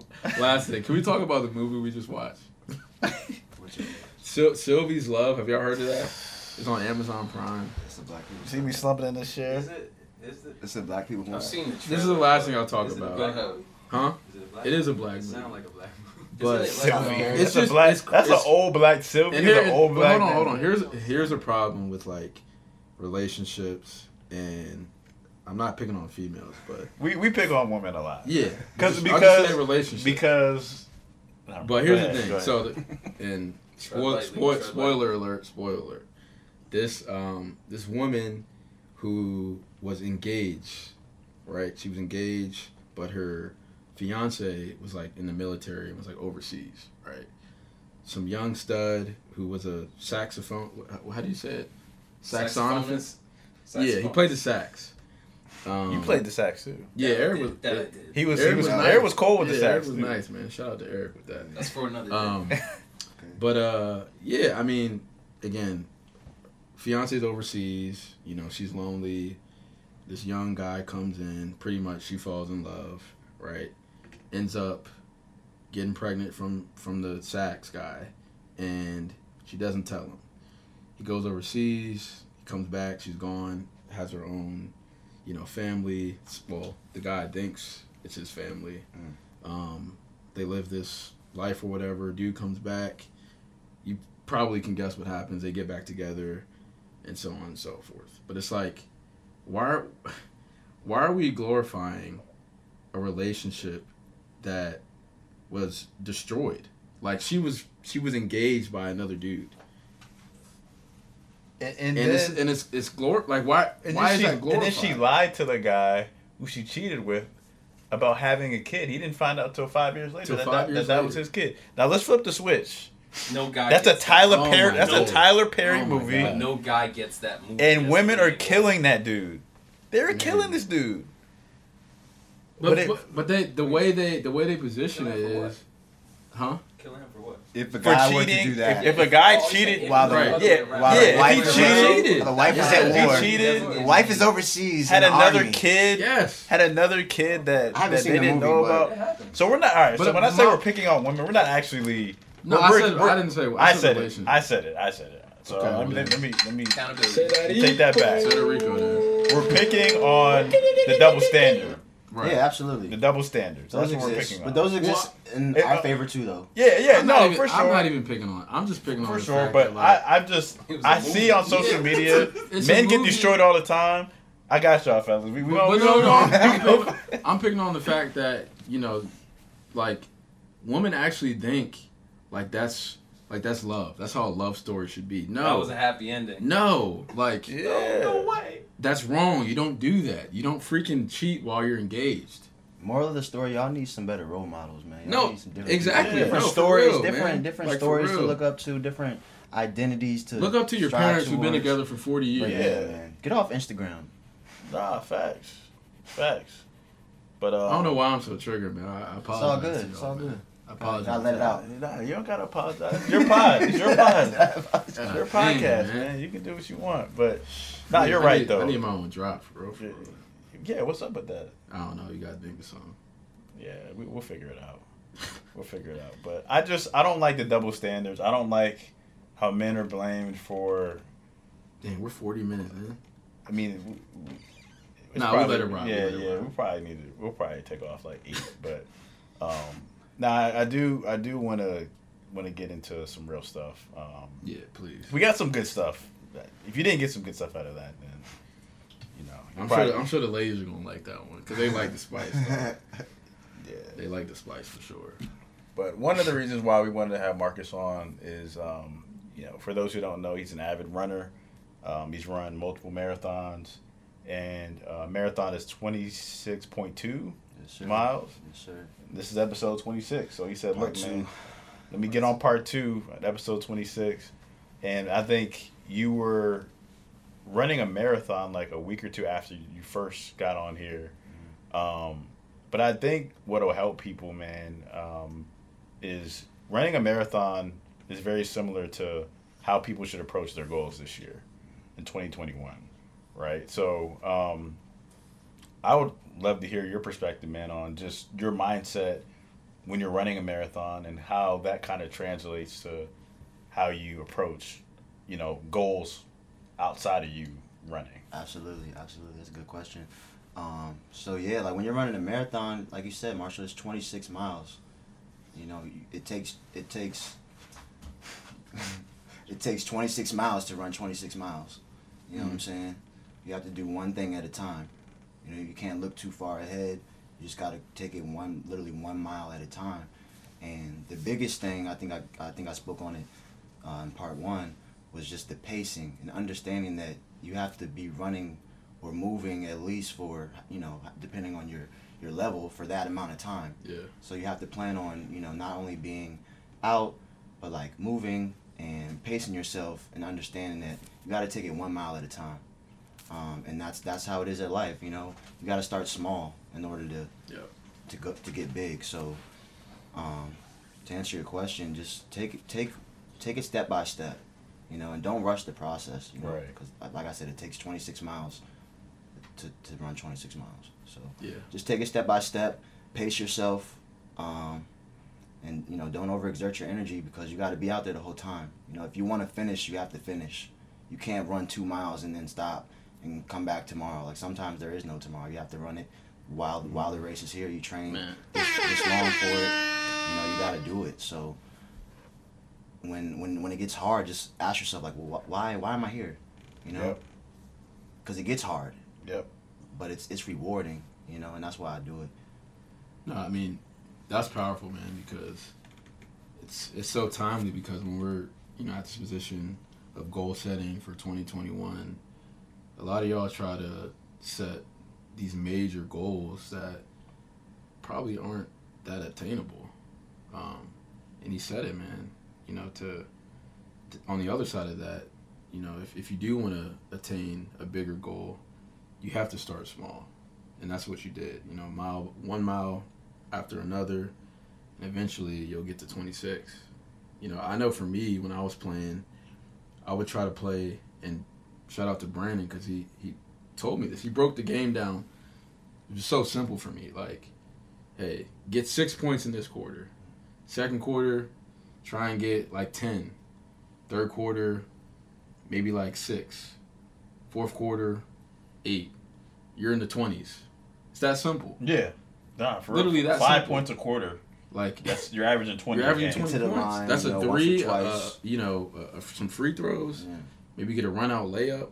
S3: last thing. Can we talk about the movie we just watched? Sil- Sylvie's Love. Have y'all heard of that? It's on Amazon Prime.
S6: It's a black people.
S4: See me slumping in this chair.
S8: Is it? Is it?
S6: It's a black people.
S9: I've seen the.
S3: This is the last thing I'll talk
S8: Is it a
S3: about.
S8: black?
S3: Huh?
S8: Is it a black
S3: It is a black
S8: It sound like a black movie.
S3: But-
S8: Isn't it like,
S4: Sylvie.
S8: um,
S3: It's
S4: It's a
S3: just-
S4: black.
S3: it's-
S4: that's an old black Sylvie.
S3: And here,
S4: an old black.
S3: hold on, hold on. Here's here's a problem with like relationships, and I'm not picking on females, but
S4: We we pick on women a lot.
S3: yeah,
S4: Because
S3: Just- I'll just
S4: because
S3: say relationships.
S4: because. No,
S3: But here's
S4: ahead,
S3: the thing. So, the, and spoil,
S8: lightly,
S3: spoil, spoiler alert, spoiler alert. This um this woman who was engaged, right? She was engaged, but her fiance was like in the military and was like overseas, right? Some young stud who was a saxophone. How do you say it? Saxophonist. Yeah, he played the sax. Um,
S4: you played the sax too.
S3: Yeah,
S8: That I
S3: Eric
S8: did,
S3: was.
S8: that I.
S4: He was.
S3: Eric
S4: he was.
S3: was nice.
S4: Eric was cold with
S3: yeah,
S4: the
S3: Eric
S4: sax.
S3: was
S4: too.
S3: nice, man. Shout out to Eric with that.
S9: That's for another day.
S3: Um, but uh, yeah, I mean, again, fiance's overseas. You know, she's lonely. This young guy comes in. Pretty much, she falls in love. Right, ends up getting pregnant from from the sax guy, and she doesn't tell him. He goes overseas. He comes back. She's gone. Has her own, you know, family. Well, the guy thinks it's his family. Um, they live this life or whatever. Dude comes back. You probably can guess what happens. They get back together, and so on and so forth. But it's like, why are, why are we glorifying a relationship that was destroyed? Like she was she was engaged by another dude,
S4: And, and,
S3: and,
S4: then,
S3: it's and it's it's glor like why
S4: and
S3: why is
S4: she,
S3: that
S4: and then she lied to the guy who she cheated with about having a kid. He didn't find out till five years later
S3: Till
S4: that,
S3: five
S4: that,
S3: years
S4: that, that was his kid. Now let's flip the switch.
S9: No guy.
S4: That's a Tyler
S3: Oh
S4: Perry.
S3: my
S4: That's
S3: God.
S4: a Tyler Perry
S3: Oh
S4: movie,
S9: That. But no guy gets that movie.
S4: and women are
S9: thing.
S4: killing that dude. They're
S3: Man.
S4: killing this dude.
S3: but,
S4: but it-
S3: but, but they the way they the way they position it
S8: Killing
S3: huh?
S8: Killing him for what?
S6: If a
S4: For
S6: guy were to do that,
S4: if, if a guy
S8: Oh,
S4: cheated
S8: said
S6: while the
S3: Right.
S4: Yeah,
S6: while
S4: yeah,
S6: the wife
S4: he
S6: is
S3: cheated-
S6: the wife is
S4: Yeah,
S6: at
S4: if he cheated,
S6: The wife is overseas.
S4: had
S6: in
S4: another
S6: army.
S4: kid,
S3: Yes.
S4: had another kid that, that they
S6: the
S4: didn't
S6: movie,
S4: know about. So we're not all right.
S3: But
S4: so when I say we're picking on women, we're not actually.
S3: No,
S4: we're-
S3: I said I didn't say. I,
S4: I
S3: said
S4: said it. I said it. I said it. So
S3: Okay,
S4: let, me,
S3: well,
S4: let me let me
S9: Accountability.
S4: take that back.
S3: Say Rico.
S4: We're picking on the double standard.
S3: Right.
S6: Yeah, absolutely.
S4: The double standards.
S6: Those
S4: That's what we're
S6: exist,
S4: picking
S6: but
S4: on.
S6: those exist in
S4: it-
S6: our
S4: uh,
S6: favor too, though.
S4: Yeah, yeah,
S3: I'm
S4: no,
S3: not even,
S4: for sure.
S3: I'm not even picking on. it. I'm just picking on
S4: for sure,
S3: fact
S4: but
S3: that, like,
S4: I, I just
S9: It was a
S4: I
S9: movie.
S4: see on social
S3: Yeah.
S4: media men get destroyed all the time. I got y'all, fellas. We, we
S3: But,
S4: gonna-
S3: but
S4: we
S3: no, no, I'm,
S4: we
S3: I'm
S4: gonna-
S3: picking, I'm picking on the fact that you know, like, women actually think like that's like that's love. That's how a love story should be. No,
S9: That was a happy ending.
S3: no, like
S4: Yeah.
S9: No way.
S3: that's wrong. You don't do that. You don't freaking cheat while you're engaged.
S6: Moral of the story: Y'all need some better role models, man. Y'all
S3: No,
S6: need some different
S3: exactly.
S6: people, different
S3: No,
S6: stories,
S3: real,
S6: different
S3: man.
S6: different
S3: Like,
S6: stories to look up to, different identities to
S3: Look up to your
S6: strive
S3: parents who've been together for 40
S6: But
S3: years.
S6: yeah,
S4: Yeah.
S6: man. Get off Instagram.
S4: Nah, facts, facts. But uh,
S3: I don't know why I'm so triggered, man. I, I
S6: It's all good.
S3: to
S6: It's
S3: y'all,
S6: all
S3: man.
S6: good.
S3: I apologize.
S6: Gotta let it out.
S4: Nah, you don't gotta apologize. It's your pod. It's your pod. It's your
S3: damn,
S4: podcast, man. You can do what you want. But nah,
S3: I
S4: you're
S3: need-
S4: right
S3: I need,
S4: though.
S3: I need my own drop, for real. for real.
S4: Yeah, what's up with that?
S3: I don't know. You gotta think of something.
S4: Yeah, we, we'll figure it out. We'll figure it out. But I just I don't like the double standards. I don't like how men are blamed for.
S3: Dang, we're 40 minutes in.
S4: I mean, we, we, it's
S3: Nah, we'll let it rock,
S4: Yeah,
S3: we'll
S4: yeah,
S3: rock.
S4: we probably need to. We'll probably take off like eight. but um, now I, I do I do want to want to get into some real stuff. Um,
S3: Yeah, please.
S4: we got some good stuff. If you didn't get some good stuff out of that, then you know
S3: I'm
S4: probably-
S3: sure. I'm sure the ladies are gonna like that one because they like the spice.
S4: yeah.
S3: they like the spice for sure.
S4: But one of the reasons why we wanted to have Marcus on is, um, you know, for those who don't know, he's an avid runner. Um, he's run multiple marathons, and uh, marathon is twenty six point two miles.
S6: Yes, sir.
S4: This is episode twenty six. So he said,
S6: Part
S4: "Look,
S6: two.
S4: man, let me get on part two, episode twenty six. And I think you were running a marathon like a week or two after you first got on here. Um, but I think what will help people, man, um, is running a marathon is very similar to how people should approach their goals this year in 2021, right? So um, I would love to hear your perspective, man, on just your mindset when you're running a marathon and how that kind of translates to how you approach, you know, goals outside of you running.
S6: Absolutely, absolutely. That's a good question. Um, so yeah, like when you're running a marathon, like you said, Marshall, it's 26 miles. You know, it takes it takes it takes 26 miles to run 26 miles. You know what I'm saying? You have to do one thing at a time. You know, you can't look too far ahead. You just got to take it one, literally one mile at a time. And the biggest thing I think I, I think I spoke on it uh, in part one was just the pacing and understanding that you have to be running or moving at least for you know depending on your your level for that amount of time.
S3: Yeah.
S6: So you have to plan on you know not only being out but like moving and pacing yourself and understanding that you got to take it one mile at a time. Um, and that's that's how it is at life. You know, you got to start small in order to
S3: Yeah.
S6: to go to get big. So, um, to answer your question, just take it take take it step by step. You know, and don't rush the process. You know,
S4: Right.
S6: because like I said, it takes 26 miles to to run 26 miles. So
S3: Yeah.
S6: just take it step by step. Pace yourself. Um, and you know, don't overexert your energy because you got to be out there the whole time. You know, if you want to finish, you have to finish. You can't run two miles and then stop and come back tomorrow. Like sometimes there is no tomorrow. You have to run it while mm-hmm. while the race is here. You train
S3: Man.
S6: this, this long for it. You know, you got to do it. So when when when it gets hard, just ask yourself like, well, wh- why why am I here? You know,
S4: Yep.
S6: because it gets hard,
S4: Yep.
S6: but it's it's rewarding. You know, and that's why I do it.
S3: No, I mean, that's powerful, man, because it's it's so timely because when we're, you know, at this position of goal setting for 2021, a lot of y'all try to set these major goals that probably aren't that attainable. Um, and he said it, man. You know, to, to on the other side of that, you know, if, if you do want to attain a bigger goal, you have to start small and that's what you did. You know, mile one mile after another, and eventually you'll get to 26. You know, I know for me when I was playing, I would try to play and shout out to Brandon because he he told me this. He broke the game down. It was so simple for me. Like, hey, get six points in this quarter. Second quarter, try and get like 10. Third quarter, maybe like six. Fourth quarter, eight. You're in the 20s It's that simple.
S4: Yeah. Nah, for
S3: Literally
S4: real.
S3: that
S4: Five
S3: simple.
S4: points a quarter.
S3: Like
S4: That's you're averaging twenty.
S3: you're averaging
S4: game.
S3: twenty points.
S6: line,
S3: That's
S6: you
S3: a
S6: know,
S3: three. Uh, you know, uh, some free throws.
S6: Yeah.
S3: Maybe get a run out layup.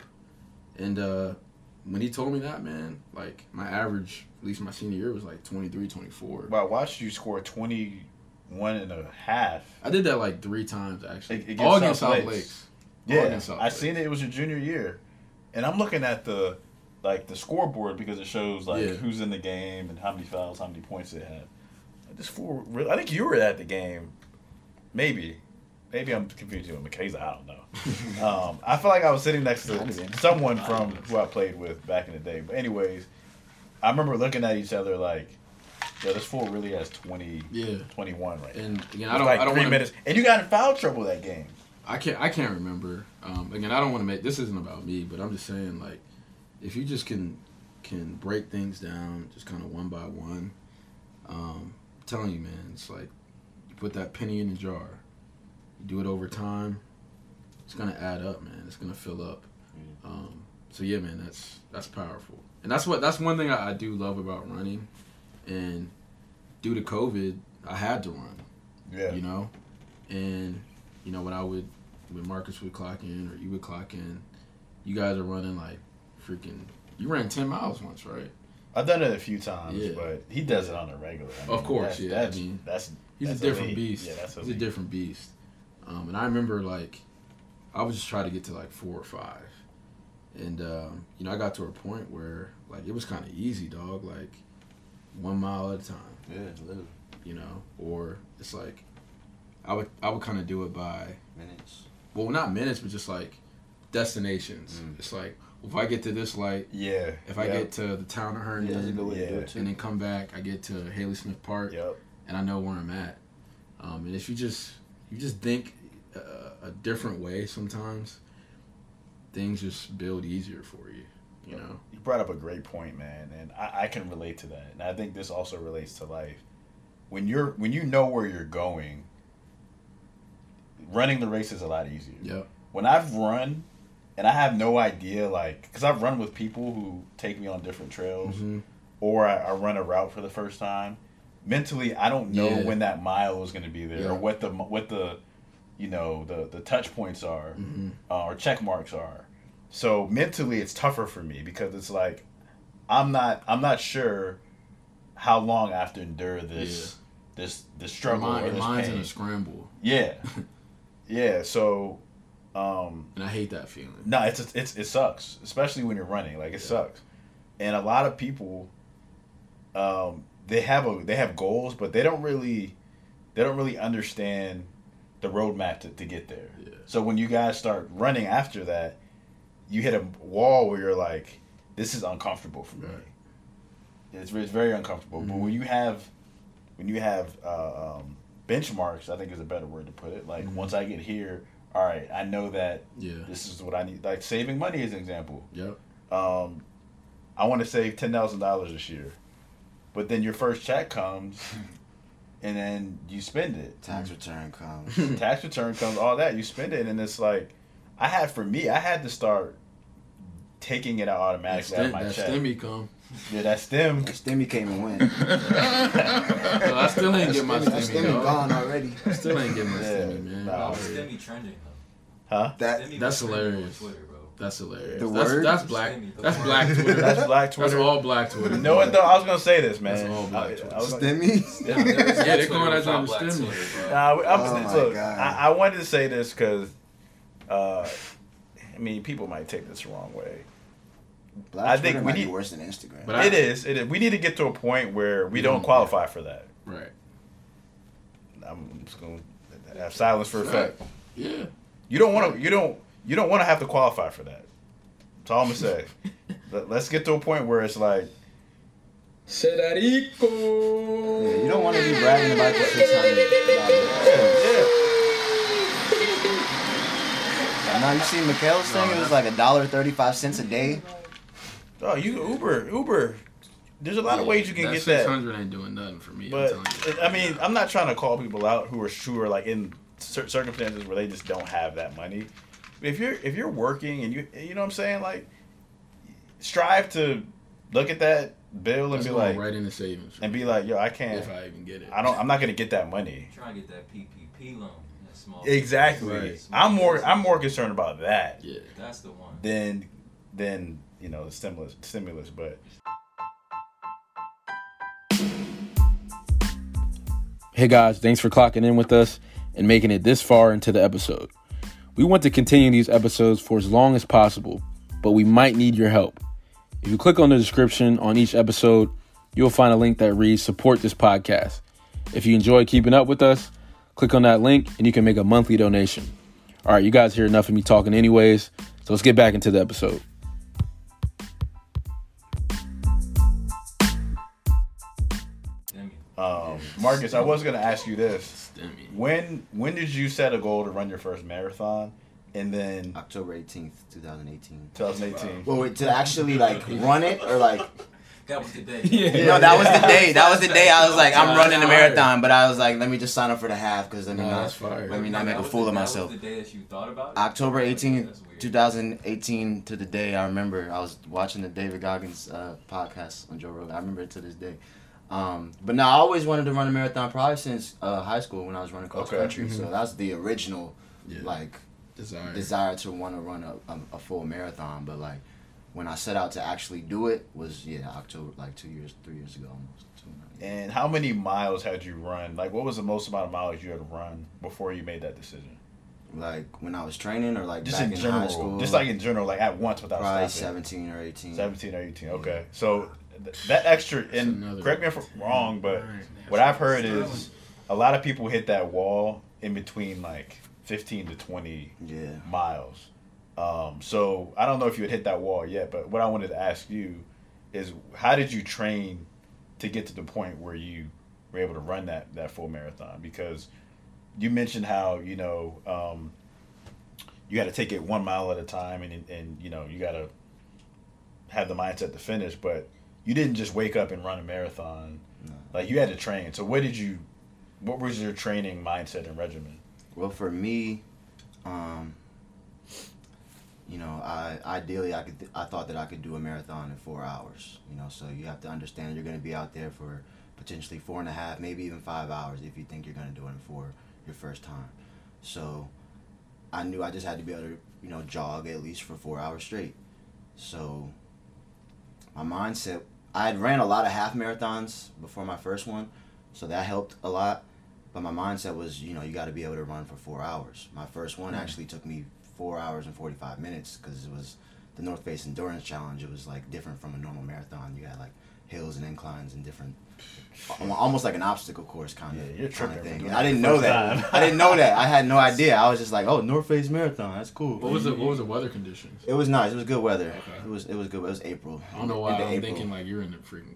S3: And uh, when he told me that, man, like my average, at least my senior year, was like 23, 24.
S4: But I watched you score 21 and a half.
S3: I did that like three times actually.
S4: Ag- against
S3: All against
S4: South
S3: South
S4: Lakes.
S3: Lakes.
S4: Yeah,
S3: South
S4: I
S3: Lakes.
S4: seen it. It was your junior year, and I'm looking at the like the scoreboard because it shows like
S3: Yeah.
S4: who's in the game and how many fouls, how many points they had. This fool, I think you were at the game, maybe. Maybe I'm confusing with Makayla. I don't know. um, I feel like I was sitting next to someone from who I played with back in the day. But anyways, I remember looking at each other like, "Yo, this fool really has 20,
S3: Yeah.
S4: 21 right now."
S3: And again, I don't.
S4: like
S3: I don't
S4: three
S3: want
S4: minutes, and you got in foul trouble that game.
S3: I can't. I can't remember. Um, again, I don't want to make. This isn't about me, but I'm just saying, like, if you just can can break things down, just kind of one by one. Um, I'm telling you, man, it's like you put that penny in the jar. You do it over time. It's gonna add up, man. It's gonna fill up. Um, so yeah, man, that's that's powerful, and that's what that's one thing I, I do love about running. And due to COVID, I had to run
S4: Yeah.
S3: you know and you know when i would when marcus would clock in or you would clock in you guys are running like freaking you ran 10 miles once right
S4: I've done it a few times,
S3: Yeah.
S4: but he does it on a regular. I
S3: Of course,
S4: that's,
S3: yeah,
S4: That's,
S3: I mean,
S4: that's
S3: he's
S4: that's
S3: a different
S4: elite.
S3: beast
S4: Yeah, that's
S3: he's a different beast um, and i remember like i was just trying to get to like four or five and um, you know i got to a point where like it was kind of easy dog like one mile at a time
S6: Yeah, literally.
S3: you know or it's like i would i would kind of do it by
S6: Minutes.
S3: well, not minutes, but just like destinations.
S6: Mm.
S3: It's like if I get to this light,
S4: Yeah.
S3: if I
S4: yep,
S3: get to the town of
S6: Yeah, that's a good
S3: Herndon,
S4: Yeah.
S6: it
S3: and then come back, I get to Haley Smith Park,
S4: Yep.
S3: and I know where I'm at. Um, and if you just you just think a different way, sometimes things just build easier for you. You know.
S4: You brought up a great point, man, and I, I can relate to that. And I think this also relates to life. When you're when you know where you're going, running the race is a lot easier.
S3: Yep.
S4: When I've run, and I have no idea, like, because I've run with people who take me on different trails,
S3: Mhm.
S4: or I, I run a route for the first time. Mentally, I don't know
S3: Yeah.
S4: when that mile is going to be there,
S3: Yeah.
S4: or what the what the, you know, the the touch points are,
S3: Mhm.
S4: uh, or check marks are. So mentally, it's tougher for me because it's like, I'm not I'm not sure how long I have to endure this this this struggle
S3: mind,
S4: or this
S3: mind's in a scramble,
S4: Yeah, yeah. So, um,
S3: and I hate that feeling.
S4: no, it's it's it sucks, especially when you're running. Like it sucks, and a lot of people, um, they have a they have goals, but they don't really, they don't really understand the roadmap to, to get there.
S3: Yeah.
S4: So when you guys start running after that, you hit a wall where you're like, this is uncomfortable for me.
S3: Right.
S4: It's, it's very uncomfortable. But when you have, when you have uh, um, benchmarks, I think is a better word to put it. Like once I get here, all right, I know that
S3: Yeah.
S4: this is what I need. Like saving money is an example.
S3: Yep.
S4: Um, I want to save ten thousand dollars this year, but then your first check comes, and then you spend it.
S6: Tax return comes.
S4: Tax return comes, all that you spend it, and it's like, I had for me, I had to start taking it out
S3: That,
S4: automatically out
S3: stem,
S4: of my
S3: that
S4: check.
S3: stimmy come.
S4: Yeah, that stem.
S6: Stimmy came and went.
S3: No, I still ain't get my
S6: That
S3: stimmy.
S6: Stimmy
S3: dog.
S6: gone already.
S3: I Still ain't getting my
S4: Yeah,
S3: stimmy, man.
S4: nah.
S3: Over here.
S8: Stimmy trending
S4: Huh?
S6: That
S8: though. Stimmy
S3: That's hilarious.
S8: Twitter, bro.
S3: That's hilarious.
S6: The
S3: that's,
S6: word?
S3: that's black. That's black Twitter.
S4: That's black
S3: That's all black Twitter.
S4: You know what though? I was gonna say this, man.
S3: That's all black
S4: I-
S3: Twitter.
S4: I was like-
S6: Stimmy?
S8: Yeah,
S3: Yeah,
S8: no
S3: they calling
S8: Twitter
S3: that joint Stimmy.
S4: Nah, I'm,
S6: Oh my
S4: look,
S6: God.
S4: I, I wanted to say this because, uh, I mean, people might take this the wrong way.
S6: Black
S4: I think
S6: Twitter
S4: we
S6: might
S4: need-
S6: be worse than Instagram.
S3: But I-
S4: it is. It is. We need to get to a point where we don't qualify for that.
S3: Right.
S4: I'm just gonna have silence for a effect.
S3: Yeah.
S4: You don't want to. You don't. You don't want to have to qualify for that. That's all I'm gonna say. Let, let's get to a point where it's like,
S3: Federico.
S6: Yeah, you don't want to be bragging about the six hundred
S4: yeah,
S6: Now you see Mikhail's thing. It was like a dollar thirty-five cents a day.
S4: oh, you Uber, Uber. There's a lot of ways you can
S3: that
S4: get that.
S3: 600 ain't doing nothing for me.
S4: But
S3: I'm you.
S4: I mean, I'm not trying to call people out who are sure like in circumstances where they just don't have that money. If you're if you're working and you you know what I'm saying, like strive to look at that bill and
S3: That's
S4: be like,
S3: right in the savings.
S4: and be like, yo, I can't.
S3: if I even get it.
S4: I don't. I'm not gonna get that money.
S8: Try and get that PPP loan. That small.
S4: Exactly.
S3: Right.
S4: I'm more. I'm more concerned about that
S3: Yeah.
S8: That's the one.
S4: Then, then you know the stimulus stimulus. But
S3: Hey guys, thanks for clocking in with us and making it this far into the episode. We want to continue these episodes for as long as possible, but we might need your help. If you click on the description on each episode, you'll find a link that reads Support this podcast. If you enjoy keeping up with us, click on that link and you can make a monthly donation. All right, you guys hear enough of me talking, anyways, so let's get back into the episode.
S4: Um, Marcus, I was gonna ask you this: when when did you set a goal to run your first marathon, and then
S6: October 18th, 2018.
S4: 2018?
S6: Well, wait, to actually like run it or like
S8: That was the day.
S6: no, that was the day. That was the day I was like, I'm running the marathon, but I was like, let me just sign up for the half because let me
S3: Nah,
S6: not let me not make a fool
S8: the-
S6: of
S8: that
S6: myself.
S8: was the day that you thought about it?
S6: October
S8: That's
S6: 18th, 2018 to the day. I remember I was watching the David Goggins uh, podcast on Joe Rogan. I remember it to this day. Um, but now I always wanted to run a marathon probably since uh, high school when I was running cross
S4: Okay.
S6: country. So that's the original
S3: Yeah.
S6: like
S3: Desire.
S6: desire to want to run a, a, a full marathon. But like when I set out to actually do it was yeah October like two years three years ago almost. And a half.
S4: And how many miles had you run? Like, what was the most amount of miles you had run before you made that decision?
S6: Like when I was training or like
S4: Just
S6: back
S4: in
S6: in,
S4: general,
S6: high school.
S4: just like in general, like at once without
S6: probably
S4: stopping.
S6: 17 or 18.
S4: 17 or 18. Okay. So that extra, and correct me if I'm wrong, but what I've heard is a lot of people hit that wall in between like 15 to 20
S6: Yeah.
S4: miles. Um, so I don't know if you had hit that wall yet, but what I wanted to ask you is how did you train to get to the point where you were able to run that, that full marathon? Because you mentioned how, you know, um, you got to take it one mile at a time and, and you know, you got to have the mindset to finish, but you didn't just wake up and run a marathon.
S6: No.
S4: Like you had to train. So what did you, what was your training mindset and regimen?
S6: Well, for me, um, you know, I ideally I could I thought that I could do a marathon in four hours. You know, so you have to understand you're going to be out there for potentially four and a half, maybe even five hours if you think you're going to do it for your first time. So I knew I just had to be able to you know jog at least for four hours straight. So my mindset, I had ran a lot of half marathons before my first one, so that helped a lot. But my mindset was, you know, you got to be able to run for four hours. My first one actually took me four hours and 45 minutes because it was the North Face Endurance Challenge. It was like different from a normal marathon. You had like hills and inclines and different, almost like an obstacle course kind of
S4: Yeah, you're
S6: kind of thing. And I didn't know that. I didn't know that. I had no idea. I was just like, oh, North Face Marathon. That's cool.
S3: What was the what was the weather conditions?
S6: It was nice. It was good weather.
S3: Okay.
S6: It was it was good. It was April.
S3: I don't know why I'm
S6: April.
S3: thinking like you're in the freaking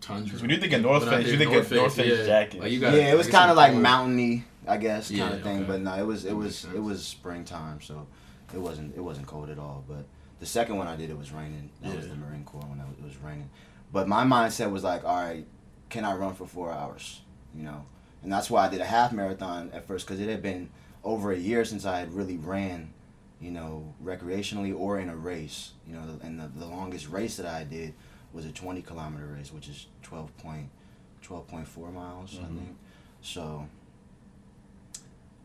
S3: tundra.
S4: When you think of North Face, you
S3: did
S4: think of North Face
S3: yeah.
S4: jacket.
S3: Like you got
S6: yeah, it was kind of like mountainy, I guess, kind
S3: Yeah,
S6: of thing.
S3: okay.
S6: But no, it was it was it was springtime, so it wasn't it wasn't cold at all. But the second one I did, it was raining. That was the Marine Corps when it was raining. But my mindset was like, all right, can I run for four hours? You know, and that's why I did a half marathon at first because it had been over a year since I had really ran, you know, recreationally or in a race. You know, and the, the longest race that I did was a 20 kilometer race, which is 12 point, 12.4 miles, I
S4: Mhm.
S6: think. So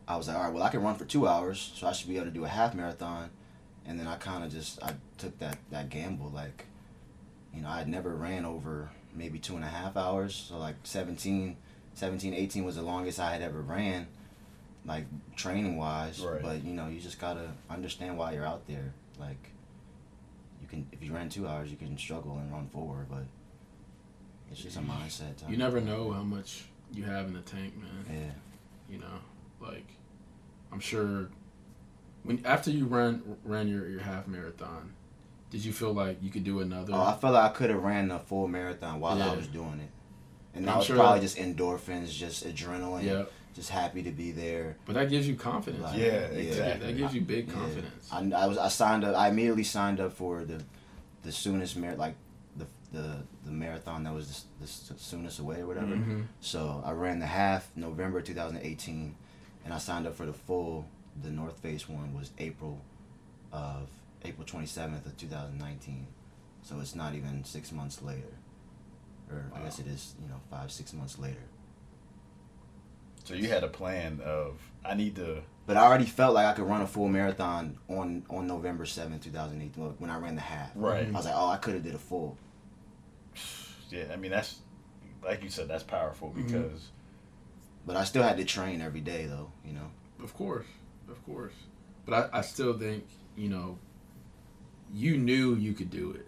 S6: I was like, all right, well, I can run for two hours, so I should be able to do a half marathon. And then I kind of just I took that that gamble, like, you know, I had never ran over maybe two and a half hours, so like 17, 17, 18 was the longest I had ever ran, like training wise.
S4: Right.
S6: But you know, you just gotta understand why you're out there. Like, you can if you ran two hours, you can struggle and run four, but it's just a mindset. type
S3: You never know how much you have in the tank, man.
S6: Yeah.
S3: You know, like I'm sure when after you ran ran your, your half marathon, did you feel like you could do another?
S6: Oh, I felt like I could have ran the full marathon while I was doing it. And
S3: I'm
S6: that was
S3: sure
S6: probably
S3: that-
S6: just endorphins, just adrenaline,
S3: yeah,
S6: just happy to be there.
S3: but that gives you confidence.
S6: Like,
S3: man.
S4: Yeah,
S3: That-
S4: exactly.
S3: That gives you big
S6: Yeah.
S3: confidence.
S6: I, I was I signed up. I immediately signed up for the the soonest mar- like the the the marathon that was the, the soonest away or whatever.
S3: Mhm.
S6: So I ran the half November 2018, and I signed up for the full. The North Face one was April of April 27th of 2019. So it's not even six months later. or I guess it is, you know, five six months later.
S4: So you had a plan of I need to.
S6: But I already felt like I could run a full marathon on on November seventh, two thousand eight, when I ran the half.
S4: Right.
S6: I was like, oh, I could have did a full.
S4: Yeah, I mean that's like you said, that's powerful
S3: Mm-hmm.
S4: because
S6: But I still had to train every day, though. You know.
S3: Of course, of course. But I, I still think you know. You knew you could do it,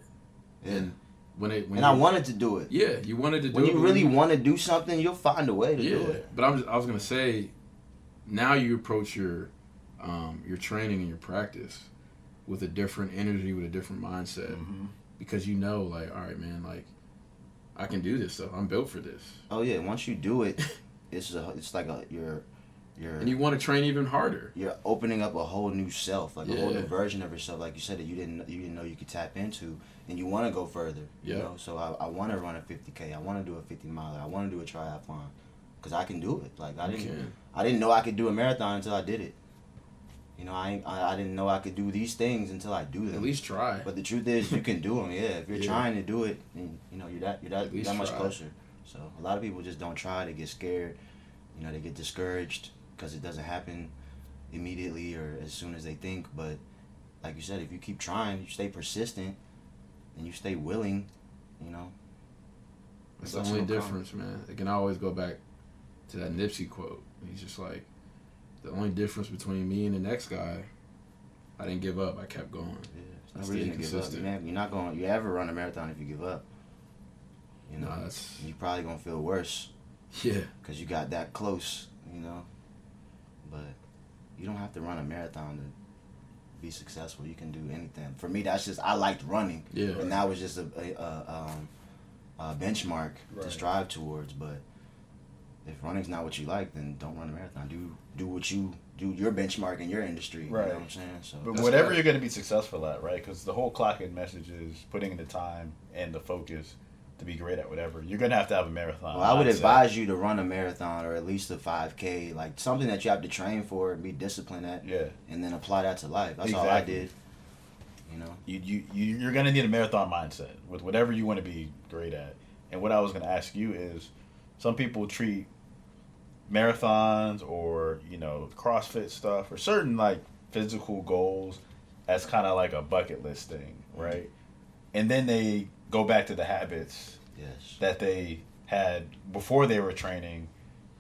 S6: Yeah.
S3: and when it when
S6: and I wanted to do it.
S3: Yeah, you wanted to do
S6: When
S3: it.
S6: you really
S3: you-
S6: want to do something, you'll find a way to
S3: yeah,
S6: do it.
S3: but I'm just, I was gonna say, now you approach your um, your training and your practice with a different energy, with a different mindset,
S4: Mm-hmm.
S3: because you know, like, all right, man, like, I can do this stuff. I'm built for this,
S6: Oh yeah, once you do it, it's a, it's like a you're you're
S3: and you want to train even harder.
S6: you're opening up a whole new self, like a whole new version of yourself, like you said that you didn't you didn't know you could tap into, and you want to go further. You
S3: Yeah.
S6: know, so I, I want to run a 50k. I want to do a 50 miler. I want to do a triathlon, cause I can do it. Like I didn't. I didn't know I could do a marathon until I did it. You know, I, I I didn't know I could do these things until I do them.
S3: At least try.
S6: But the truth is, you can do them. Yeah, if you're
S3: Yeah.
S6: trying to do it, then you know you're that you're that,
S3: At least
S6: that much
S3: try.
S6: closer. So a lot of people just don't try. They get scared. You know, they get discouraged because it doesn't happen immediately or as soon as they think. But like you said, if you keep trying, you stay persistent, and you stay willing, you know.
S3: That's the only difference, man. It can always go back to that Nipsey quote. He's just like, the only difference between me and the next guy, I didn't give up. I kept going.
S6: Yeah, it's no reason to give up.
S3: consistent.
S6: You're not, you're not going. You ever run a marathon if you give up? You know,
S3: Nah, that's
S6: you're probably gonna feel worse.
S3: yeah.
S6: because you got that close, you know. But you don't have to run a marathon to be successful. You can do anything. For me, that's just I liked running,
S3: Yeah.
S6: and that was just a, a, a, um, a benchmark
S4: Right.
S6: to strive towards. But if running's not what you like, then don't run a marathon. Do do what you do your benchmark in your industry. You
S4: Right.
S6: know what I'm saying? So
S4: But whatever
S3: right.
S4: you're going to be successful at, right? Because the whole clocking message is putting in the time and the focus to be great at whatever. You're going to have to have a marathon.
S6: Well, I would
S4: mindset.
S6: advise you to run a marathon or at least a 5K, like something that you have to train for and be disciplined at,
S4: Yeah.
S6: and then apply that to life. That's all I did. You know.
S4: You, you, you, you're going to need a marathon mindset with whatever you want to be great at. And what I was going to ask you is some people treat marathons or, you know, CrossFit stuff or certain like physical goals as kind of like a bucket list thing, right? And then they go back to the habits
S6: Yes.
S4: that they had before they were training,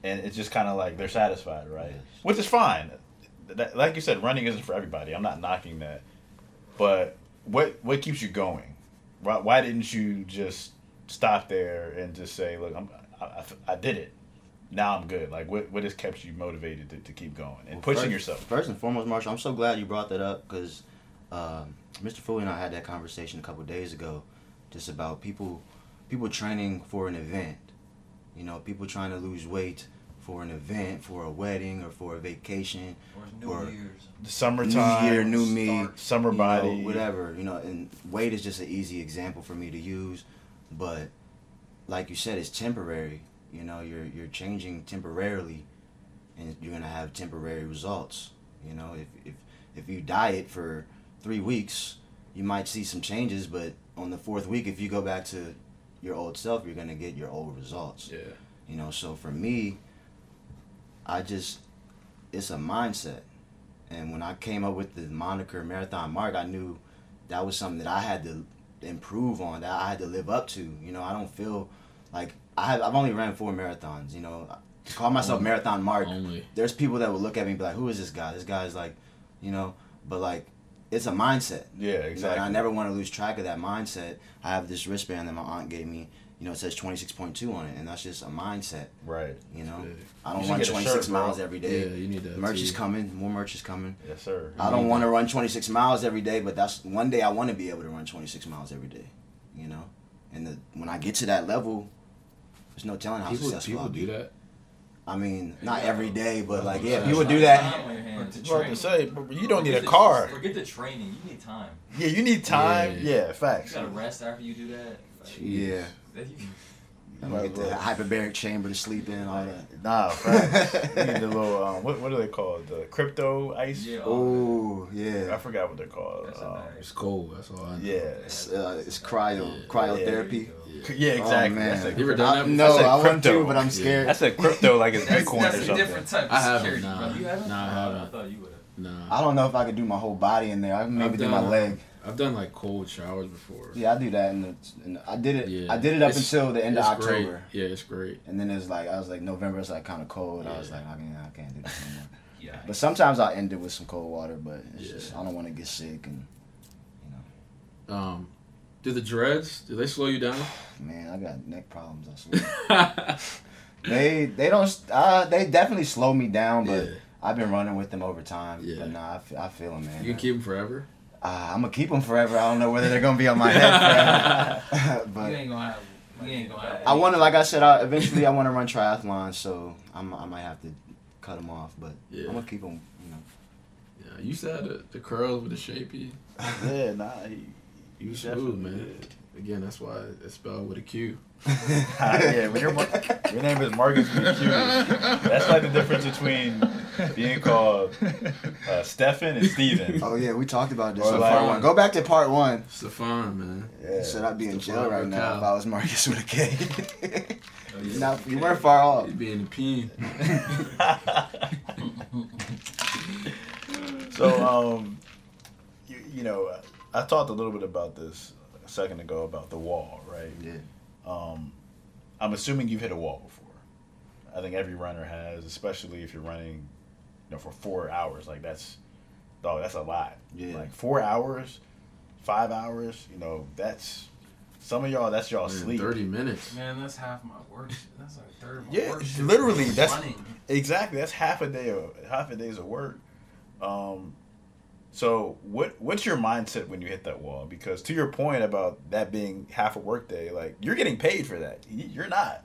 S4: and it's just kind of like they're satisfied, right?
S6: Yes.
S4: Which is fine. That, like you said, running isn't for everybody. I'm not knocking that, but what what keeps you going? Why, why didn't you just stop there and just say, "Look, I'm, I, I, I did it. Now I'm good." Like, what what has kept you motivated to, to keep going and
S6: Well,
S4: pushing
S6: first,
S4: yourself?
S6: First and foremost, Marshall, I'm so glad you brought that up because um, Mr. Foley and I had that conversation a couple days ago, just about people people training for an event. You know, people trying to lose weight for an event, for a wedding, or for a vacation,
S8: Or New
S6: Or-
S8: Year's.
S4: The summertime,
S6: New Year, new me,
S8: start,
S4: summer
S6: you know,
S4: body,
S6: whatever. You know, and weight is just an easy example for me to use, but like you said, it's temporary. You know, you're you're changing temporarily, and you're gonna have temporary results. You know, if if if you diet for three weeks, you might see some changes, but on the fourth week, if you go back to your old self, you're gonna get your old results.
S3: Yeah.
S6: You know, so for me, I just it's a mindset. And when I came up with the moniker Marathon Mark, I knew that was something that I had to improve on, that I had to live up to. You know, I don't feel like I have I've only ran four marathons, you know. To call myself
S3: Only.
S6: Marathon Mark,
S3: Only.
S6: there's people that would look at me and be like, Who is this guy? This guy's like, you know, but like it's a mindset.
S4: yeah,
S6: You know,
S4: exactly.
S6: I never want to lose track of that mindset. I have this wristband that my aunt gave me. You know, it says 26.2 on it, and that's just a mindset.
S4: right.
S6: You know. I don't run 26
S4: shirt,
S6: miles every day.
S3: Yeah, you need that.
S6: merch
S3: too.
S6: is coming. More merch is coming.
S4: Yes, sir.
S6: I don't want to run 26 miles every day, but that's one day I want to be able to run 26 miles every day. You know, and the, when I get to that level, there's no telling how
S3: People,
S6: successful
S3: people
S6: I'll
S3: do
S6: be.
S3: that.
S6: I mean, not every day, but like
S8: Yeah,
S6: yeah, people
S8: try
S6: do that.
S8: time on your hands to
S4: I was about
S8: train.
S4: to say, but you don't need a
S8: Forget the-
S4: car.
S8: Forget the training. You need time.
S4: Yeah, you need time.
S3: Yeah.
S4: Yeah, facts.
S8: You gotta rest after you do that. Like,
S6: Yeah.
S8: That you-
S6: You know, get the hyperbaric chamber to sleep in, all that.
S4: Nah, facts. you need the little um, what what are they called? The crypto ice.
S8: Yeah.
S6: Oh yeah.
S4: I forgot what they're called.
S8: That's
S4: Um,
S8: nice-
S3: It's cold. That's all I know.
S4: yeah.
S6: it's, uh, it's cryo cryotherapy.
S4: Yeah, exactly.
S6: Oh, man.
S4: That's a
S3: You ever done
S6: I,
S3: that
S6: no,
S4: said
S6: I want to, but I'm scared.
S4: That's a crypto like it's Bitcoin
S8: that's
S4: or
S8: a
S4: something.
S8: different type of
S3: I haven't,
S8: security,
S3: nah.
S8: You haven't?
S3: Nah, I haven't.
S8: I thought you would have.
S3: Nah.
S6: I don't know if I could do my whole body in there. I can maybe
S3: I've
S6: do my leg.
S3: I've done like cold showers before.
S6: Yeah, I do that. In the, in the, I did it.
S3: Yeah.
S6: I did it up
S3: It's-
S6: until the end of
S3: it's great.
S6: October,
S3: Yeah, it's great.
S6: and then it's like I was like November. It's like kind of cold. I was like, I can't, I can't do this anymore.
S8: Yeah.
S6: But sometimes I end it with some cold water. But it's
S3: Yeah.
S6: just I don't want to get sick and you know.
S3: Um, do the dreads? Do they slow you down?
S6: man, I got neck problems. I swear. they they don't. Uh, they definitely slow me down, but
S3: Yeah.
S6: I've been running with them over time.
S3: Yeah.
S6: But nah, I, I feel them, man.
S3: You can keep them forever.
S6: Uh, I'm gonna keep them forever. I don't know whether they're gonna be on my head forever.
S8: You
S6: but
S8: ain't gonna have. You ain't gonna have.
S6: I want to, like I said, I, eventually I want to run triathlon, so I'm, I might have to cut them off. But
S3: Yeah.
S6: I'm gonna keep them. You know.
S3: Yeah, you said the, the curls with the shapey.
S4: Yeah, nah. He,
S3: You smooth, man.
S4: did.
S3: Again, that's why it's spelled with a Q.
S4: yeah, when your your name is Marcus BQ, that's like the difference between being called uh, Stefan and Steven.
S6: Oh yeah, we talked about this
S4: Or
S6: in
S4: like-
S6: part one. Go back to part one.
S3: Stefan, man.
S6: You
S4: Yeah.
S6: said I'd be in
S3: It's the
S6: jail right now
S3: of
S6: if I was Marcus with a K.
S8: Oh, yeah.
S6: now you weren't far off.
S3: He'd be in the peen.
S4: so, um, you, you know, I talked a little bit about this a second ago about the wall, right?
S6: Yeah.
S4: Um, I'm assuming you've hit a wall before. I think every runner has, especially if you're running, you know, for four hours. Like that's, dog, that's a lot.
S6: Yeah.
S4: Like four hours, five hours. You know, that's some of y'all. That's y'all
S3: Man,
S4: sleep.
S3: Thirty minutes.
S8: Man, that's half my work. That's like a third of my
S4: Yeah,
S8: work. shift.
S4: literally, that's-
S8: running.
S4: Exactly. That's half a day of half a day's of work. Um, so what what's your mindset when you hit that wall? Because to your point about that being half a workday, like you're getting paid for that. You're not.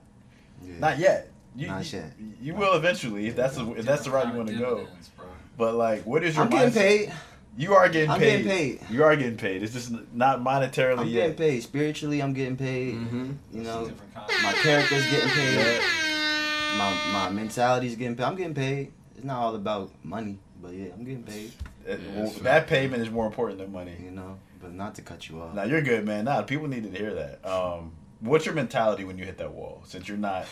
S6: Yeah.
S4: Not yet. You,
S6: Not
S4: you,
S6: yet.
S4: you will eventually if that's the, if that's the route you want to go.
S8: Bro.
S4: But like, what is your
S6: I'm getting
S4: mindset?
S6: paid.
S4: You are getting
S6: I'm
S4: paid.
S6: getting paid.
S4: You are getting paid. It's just not monetarily yet?
S6: I'm
S4: yet.
S6: getting paid spiritually. I'm getting paid.
S3: Mm-hmm.
S6: You know, my character's getting paid. My my mentality's getting paid. I'm getting paid. It's not all about money, but yeah, I'm getting paid.
S4: That-
S3: Yeah,
S4: well, that payment is more important than money.
S6: You know, but not to cut you off.
S4: Nah, you're good, man. Nah, people needed to hear that. Um, what's your mentality when you hit that wall? Since you're not,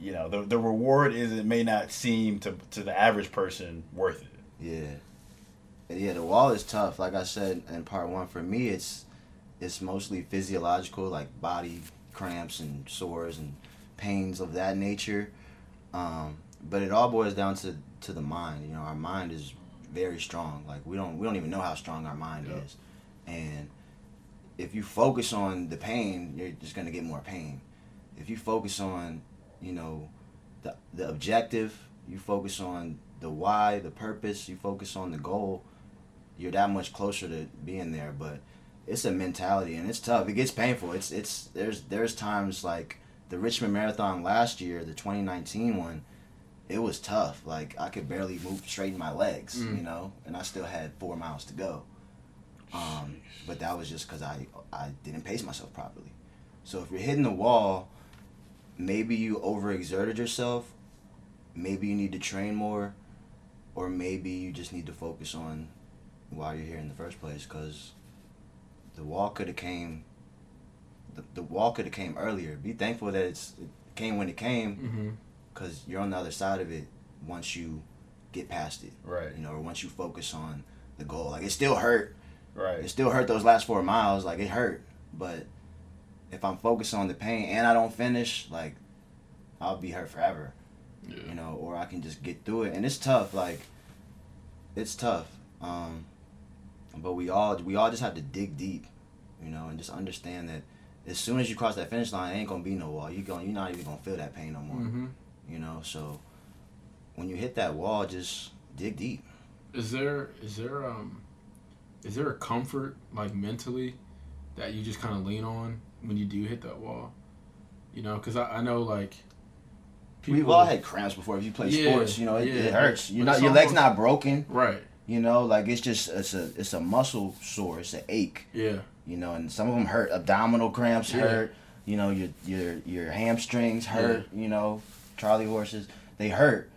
S4: you know, the the reward is it may not seem to to the average person worth it.
S6: Yeah. Yeah, the wall is tough. Like I said in part one, for me, it's it's mostly physiological, like body cramps and sores and pains of that nature. Um, but it all boils down to to the mind. You know, our mind is very strong. Like we don't we don't even know how strong our mind
S4: Yeah.
S6: is, and if you focus on the pain, you're just gonna get more pain. If you focus on, you know, the the objective, you focus on the why, the purpose, you focus on the goal, you're that much closer to being there. But it's a mentality and it's tough. It gets painful. It's it's there's there's times like the Richmond Marathon last year, the 2019 one. It was tough. Like I could barely move straighten my legs,
S3: Mm.
S6: you know, and I still had four miles to go. Um, but that was just because I I didn't pace myself properly. So if you're hitting the wall, maybe you overexerted yourself. Maybe you need to train more, or maybe you just need to focus on why you're here in the first place. Because the wall could have came. The, the wall could have came earlier. Be thankful that it's it came when it came,
S3: Mm-hmm.
S6: Because you're on the other side of it once you get past it.
S4: Right.
S6: You know, or once you focus on the goal. Like it still hurt.
S4: Right.
S6: It still hurt those last four miles. Like it hurt, but if I'm focused on the pain and I don't finish, like I'll be hurt forever.
S3: Yeah.
S6: You know, or I can just get through it. And it's tough. Like it's tough. Um, but we all we all just have to dig deep, you know, and just understand that as soon as you cross that finish line, it ain't gonna be no wall. You going you're not even gonna feel that pain no more.
S3: Mm-hmm.
S6: You know, so when you hit that wall, just dig deep.
S3: Is there is there um is there a comfort like mentally that you just kind of lean on when you do hit that wall? You know, because I, I know like
S6: We've all had cramps before. If you play
S3: Yeah,
S6: sports, you know it,
S3: yeah.
S6: it hurts. You know your leg's not broken.
S3: right.
S6: You know, like it's just it's a it's a muscle sore. It's an ache.
S3: Yeah.
S6: You know, and some of them hurt. Abdominal cramps
S3: Yeah.
S6: hurt. you know your your your hamstrings hurt. You know, Charlie horses they hurt,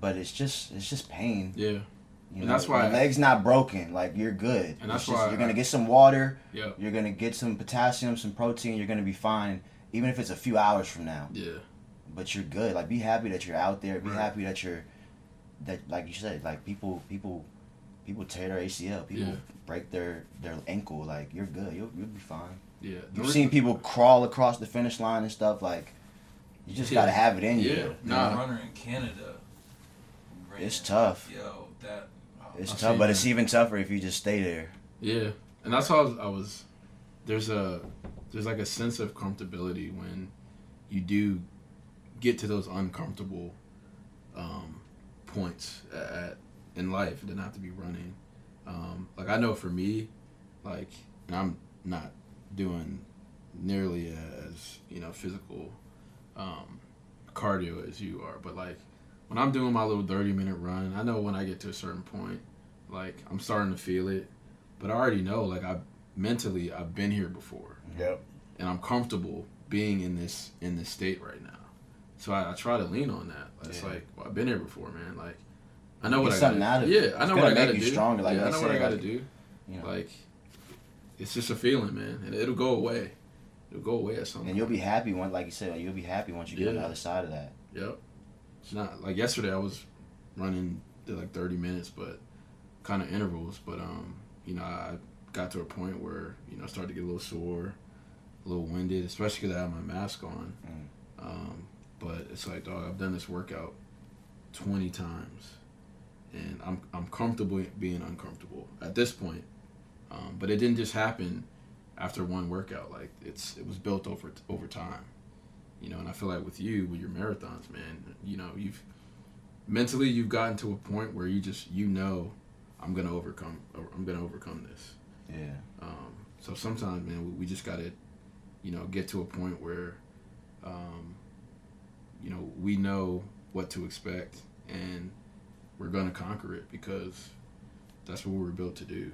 S6: but it's just it's just pain.
S3: Yeah.
S6: You
S3: And
S6: know,
S3: that's why-
S6: your leg's not broken. Like you're good.
S3: And that's
S6: just-
S3: why
S6: you're gonna get some water.
S3: Yeah.
S6: You're gonna get some potassium, some protein. You're gonna be fine, even if it's a few hours from now.
S3: Yeah.
S6: But you're good. Like be happy that you're out there. Be
S3: Right.
S6: happy that you're that like you said. Like people people people tear their ACL. People
S3: Yeah.
S6: break their their ankle. Like you're good. You'll you'll be fine.
S3: Yeah.
S6: You've seen people crawl across the finish line and stuff. Like you just
S3: Yeah.
S6: gotta have it in you.
S3: Yeah.
S6: you
S3: Nah.
S6: know?
S8: runner in Canada. ran-
S6: It's tough.
S8: Yo, that. oh,
S6: It's
S3: I've
S6: tough, but
S3: that.
S6: it's even tougher if you just stay there.
S3: Yeah, and that's how I was, I was. There's a there's like a sense of comfortability when you do get to those uncomfortable um, points at, in life. It doesn't have to be running. Um, like I know for me, like and I'm not doing nearly as you know physical um, cardio as you are, but like when I'm doing my little 30 minute run, I know when I get to a certain point, like I'm starting to feel it, but I already know like I mentally I've been here before
S4: Yep.
S3: and I'm comfortable being in this in this state right now. So I, I try to lean on that. It's
S6: Yeah.
S3: like well, I've been here before, man. Like I know what
S6: Get
S3: I
S6: something
S3: gotta,
S6: out of
S3: yeah,
S6: it.
S3: I know what I gotta
S6: you
S3: do.
S6: stronger, like
S3: yeah, I know what I gotta
S6: like,
S3: do.
S6: You know,
S3: Like it's just a feeling, man, and it'll go away. It'll go away at some
S6: and
S3: point.
S6: you'll be happy when, like you said, you'll be happy once you get on the
S3: Yeah.
S6: other side of that.
S3: Yep. It's not like yesterday. I was running did like thirty minutes, but kind of intervals. But um, you know, I got to a point where you know I started to get a little sore, a little winded, especially because I had my mask on.
S6: Mm.
S3: Um, but it's like, dog, I've done this workout twenty times, and I'm I'm comfortable being uncomfortable at this point. Um, but it didn't just happen after one workout. Like it's it was built over over time you know and i feel like with you with your marathons man you know you've mentally you've gotten to a point where you just you know i'm gonna overcome i'm gonna overcome this
S6: Yeah.
S3: um, so sometimes man we, we just gotta you know get to a point where um, you know we know what to expect and we're gonna conquer it because that's what we were built to do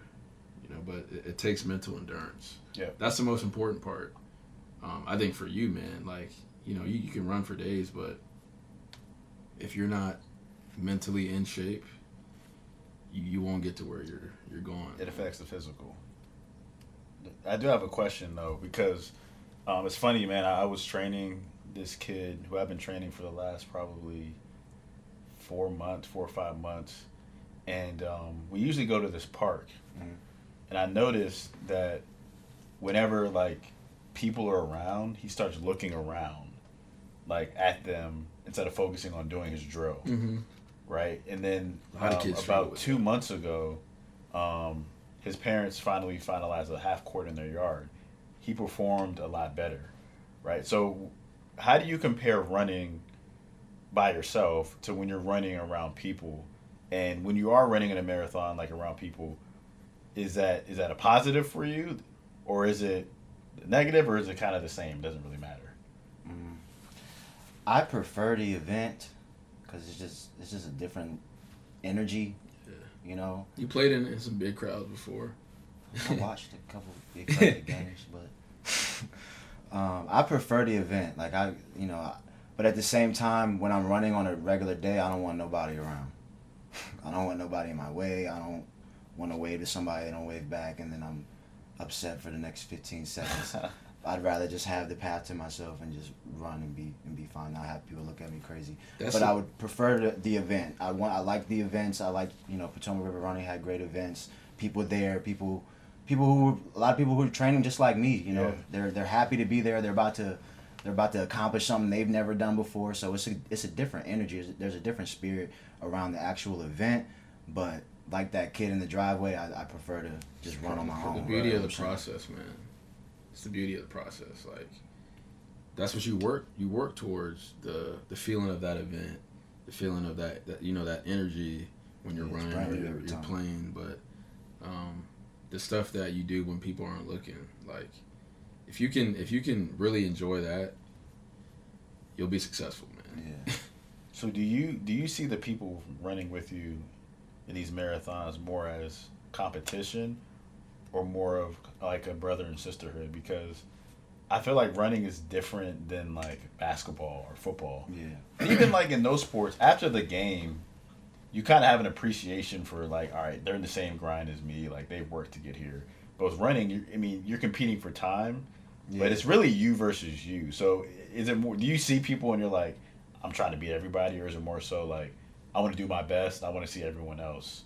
S3: know but it, it takes mental endurance
S4: Yeah.
S3: that's the most important part um, i think for you man like you know you, you can run for days but if you're not mentally in shape you, you won't get to where you're you're going
S4: It affects the physical. I do have a question though because um, it's funny, man. I, I was training this kid who I've been training for the last probably four months, four or five months, and um, we usually go to this park,
S6: Mhm.
S4: And I noticed that whenever like people are around, he starts looking around, like at them instead of focusing on doing his drill
S3: mm-hmm.
S4: right? And then
S3: A lot of
S4: um, about two months ago, um, his parents finally finalized a half court in their yard. He performed a lot better, right? So, how do you compare running by yourself to when you're running around people? And when you are running in a marathon, like around people, is that is that a positive for you, or is it negative, or is it kind of the same? It Doesn't really matter.
S6: Mm. I prefer the event because it's just it's just a different energy.
S3: Yeah.
S6: You know,
S3: you played in, in some big crowds before
S6: I watched a couple big crowded games, but um, I prefer the event. Like I, you know, I, but at the same time, when I'm running on a regular day, I don't want nobody around. I don't want nobody in my way. I don't want to wave to somebody. They don't wave back, and then I'm upset for the next 15 seconds. I'd rather just have the path to myself and just run and be and be fine. Not have people look at me crazy.
S3: That's
S6: but
S3: a-
S6: I would prefer the, the event. I want. I like the events. I like you know Potomac River Running had great events. People there. People, people who were, a lot of people who are training just like me. You know,
S4: Yeah.
S6: they're they're happy to be there. They're about to. They're about to accomplish something they've never done before, so it's a it's a different energy. There's a- There's a different spirit around the actual event, but like that kid in the driveway, I, I prefer to just run on my own.
S3: the beauty
S6: You
S3: of the
S6: what I'm saying?
S3: process man it's the beauty of the process like that's what you work you work towards the the feeling of that event the feeling of that, that you know that energy when you're
S6: Yeah, it's
S3: running
S6: brand
S3: or
S6: new
S3: you're, you're playing but um, the stuff that you do when people aren't looking like if you can if you can really enjoy that you'll be successful man
S6: Yeah.
S4: So do you do you see the people running with you in these marathons more as competition or more of like a brother and sisterhood? Because I feel like running is different than like basketball or football.
S6: Yeah.
S4: Even like in those sports, after the game, you kind of have an appreciation for like, all right, they're in the same grind as me. Like they've worked to get here. But with running, I mean, you're competing for time,
S6: Yeah.
S4: but it's really you versus you. So is it more? Do you see people and you're like, I'm trying to beat everybody, or is it more so like, I want to do my best. I want to see everyone else,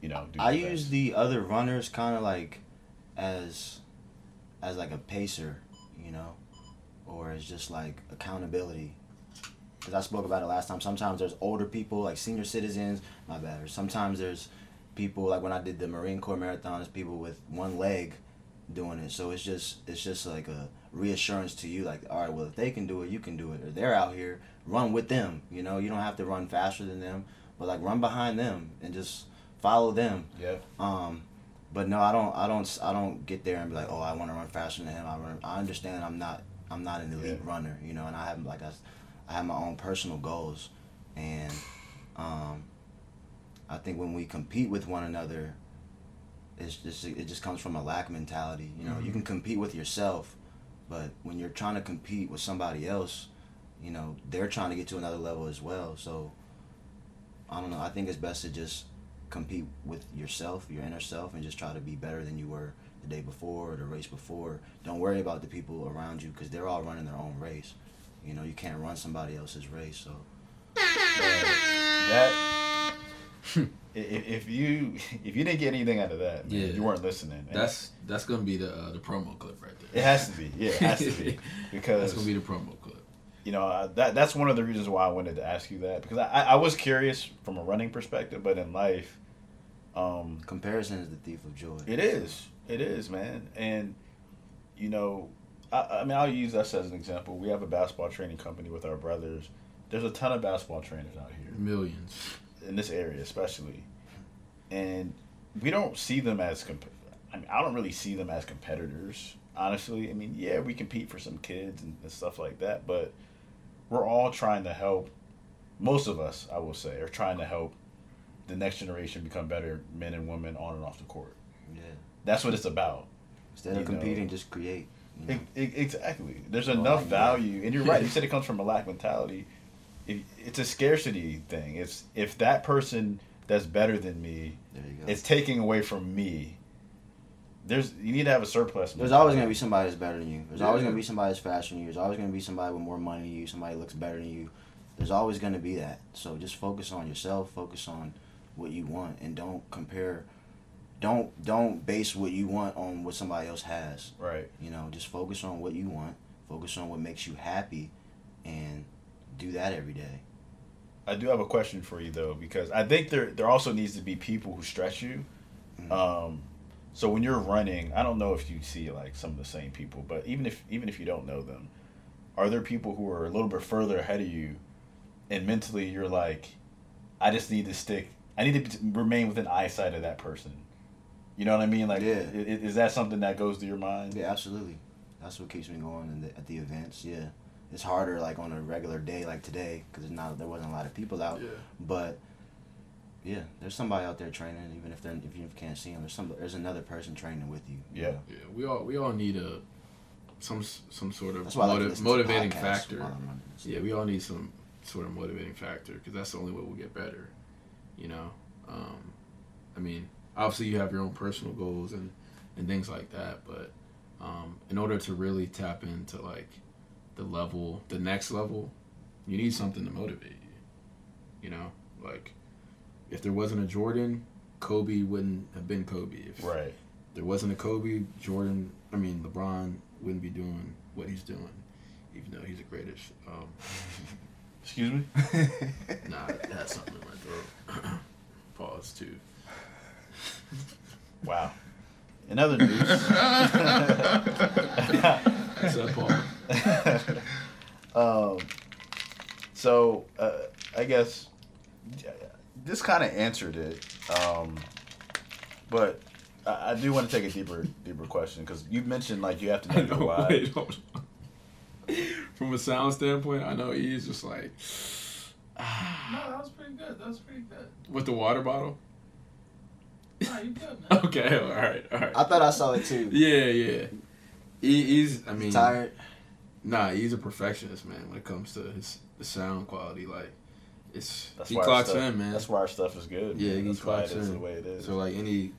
S4: you know, do.
S6: I use
S4: best.
S6: the other runners kind of like as as like a pacer, you know, or as just like accountability. Because I spoke about it last time. Sometimes there's older people, like senior citizens, my bad. Or sometimes there's people like when I did the Marine Corps marathon, it's people with one leg doing it. So it's just it's just like a reassurance to you, like, all right, well if they can do it, you can do it. Or they're out here, run with them. You know, you don't have to run faster than them, but like run behind them and just follow them.
S4: Yeah.
S6: Um, but no, I don't. I don't. I don't get there and be like, oh, I want to run faster than him. I run. I understand. I'm not. I'm not an elite
S4: Yeah.
S6: runner, you know, and I have like I, I have my own personal goals, and um, I think when we compete with one another, it's just it just comes from a lack mentality. You know, you can compete with yourself, but when you're trying to compete with somebody else, you know, they're trying to get to another level as well. So I don't know. I think it's best to just compete with yourself, your inner self, and just try to be better than you were the day before or the race before. Don't worry about the people around you because they're all running their own race. You know, you can't run somebody else's race. So
S4: that i- i- if you if you didn't get anything out of that, man,
S3: Yeah.
S4: you weren't listening. And
S3: That's that's gonna be the uh, the promo clip right there.
S4: it has to be. Yeah, it has to be because
S3: That's gonna be the promo clip.
S4: you know uh, that that's one of the reasons why I wanted to ask you that because I, I I was curious from a running perspective, but in life, um,
S6: comparison is the thief of joy.
S4: it is it is man, and you know, I, I mean I'll use us as an example. We have a basketball training company with our brothers. There's a ton of basketball trainers out here.
S3: Millions.
S4: In this area especially and we don't see them as comp- I mean I don't really see them as competitors honestly I mean yeah we compete for some kids and, and stuff like that but we're all trying to help most of us I will say are trying to help the next generation become better men and women on and off the court
S6: Yeah.
S4: that's what it's about
S6: Instead of competing,
S4: know.
S6: just create. you know?
S4: E- e- exactly. There's
S6: Oh,
S4: enough
S6: yeah.
S4: value, and you're right. You said it comes from a lack mentality. It, it's a scarcity thing. It's if that person that's better than me
S6: There you go.
S4: is taking away from me. There's you need to have a surplus.
S6: There's always gonna be somebody that's better than you. There's always gonna be somebody that's faster than you. There's always gonna be somebody with more money than you. Somebody looks better than you. There's always gonna be that. So just focus on yourself. Focus on what you want, and don't compare. Don't don't base what you want on what somebody else has.
S4: right.
S6: You know, just focus on what you want. Focus on what makes you happy, and do that every day.
S4: I do have a question for you though, because I think there there also needs to be people who stretch you.
S6: Mhm.
S4: Um, so when you're running, I don't know if you see like some of the same people, but even if even if you don't know them, are there people who are a little bit further ahead of you, and mentally you're like, I just need to stick. I need to remain within eyesight of that person. You know what I mean? Like,
S6: Yeah.
S4: i- i- is that something that goes through your mind?
S6: Yeah, absolutely. That's what keeps me going in the, at the events. Yeah, it's harder like on a regular day like today because not there wasn't a lot of people out.
S3: Yeah.
S6: But yeah, there's somebody out there training. Even if they're if you can't see them, there's some there's another person training with you. you
S4: Yeah.
S6: know?
S3: Yeah, we all we all need a some some sort of
S6: That's why I like to
S3: motiv- motivating factor.
S6: while I'm running.
S3: Yeah, we all need some sort of motivating factor because that's the only way we'll get better. You know, um, I mean, obviously you have your own personal goals and and things like that, but um, in order to really tap into like the level, the next level, you need something to motivate you. You know, like if there wasn't a Jordan, Kobe wouldn't have been Kobe. If
S4: Right.
S3: there wasn't a Kobe, Jordan, I mean LeBron wouldn't be doing what he's doing, even though he's the greatest. Um,
S4: Excuse me.
S3: Nah, had something in my throat. Pause too.
S4: wow. In other news.
S3: What's up, Paul?
S4: um, so uh, I guess this kind of answered it, um, but I, I do want to take a deeper, deeper question because you mentioned like you have to know your why.
S3: wait. From a sound standpoint, I know he's just like
S9: No, that was pretty good. That was pretty good.
S3: with the water bottle.
S9: Nah, you good, man.
S3: Okay, all right, all right.
S6: I thought I saw it too.
S3: Yeah, yeah. He, he's. I mean,
S6: Tired.
S3: Nah, he's a perfectionist, man. When it comes to his the sound quality, like it's
S4: That's
S3: he
S4: why our
S3: clocks
S4: stuff,
S3: in, man.
S4: That's why our stuff is good.
S3: yeah,
S4: man.
S3: he
S4: that's why
S3: clocks
S4: it is
S3: in.
S4: the way it is.
S3: So like any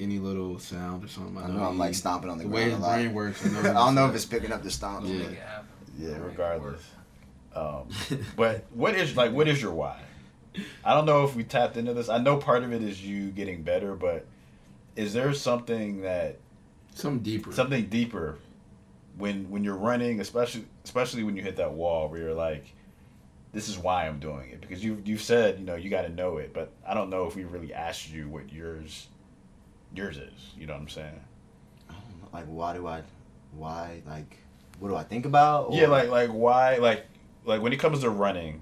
S3: any little sound or something, I
S6: I
S3: know,
S6: know I'm
S3: he-
S6: like stomping on the,
S3: the way
S6: ground
S3: his
S6: a lot.
S3: brain works. I, know
S6: I don't know if it's picking up the stomp.
S3: Yeah.
S8: Make it happen.
S4: yeah, regardless. Um, but what is like what is your why? I don't know if we tapped into this. I know part of it is you getting better, but is there something that
S3: something deeper.
S4: something deeper when when you're running, especially especially when you hit that wall where you're like, this is why I'm doing it because you you've said you know you got to know it, but I don't know if we really asked you what yours yours is. You know what I'm saying?
S6: I don't know, Like, why do I, why, like, what do I think about?
S4: Yeah, like like why like like when it comes to running,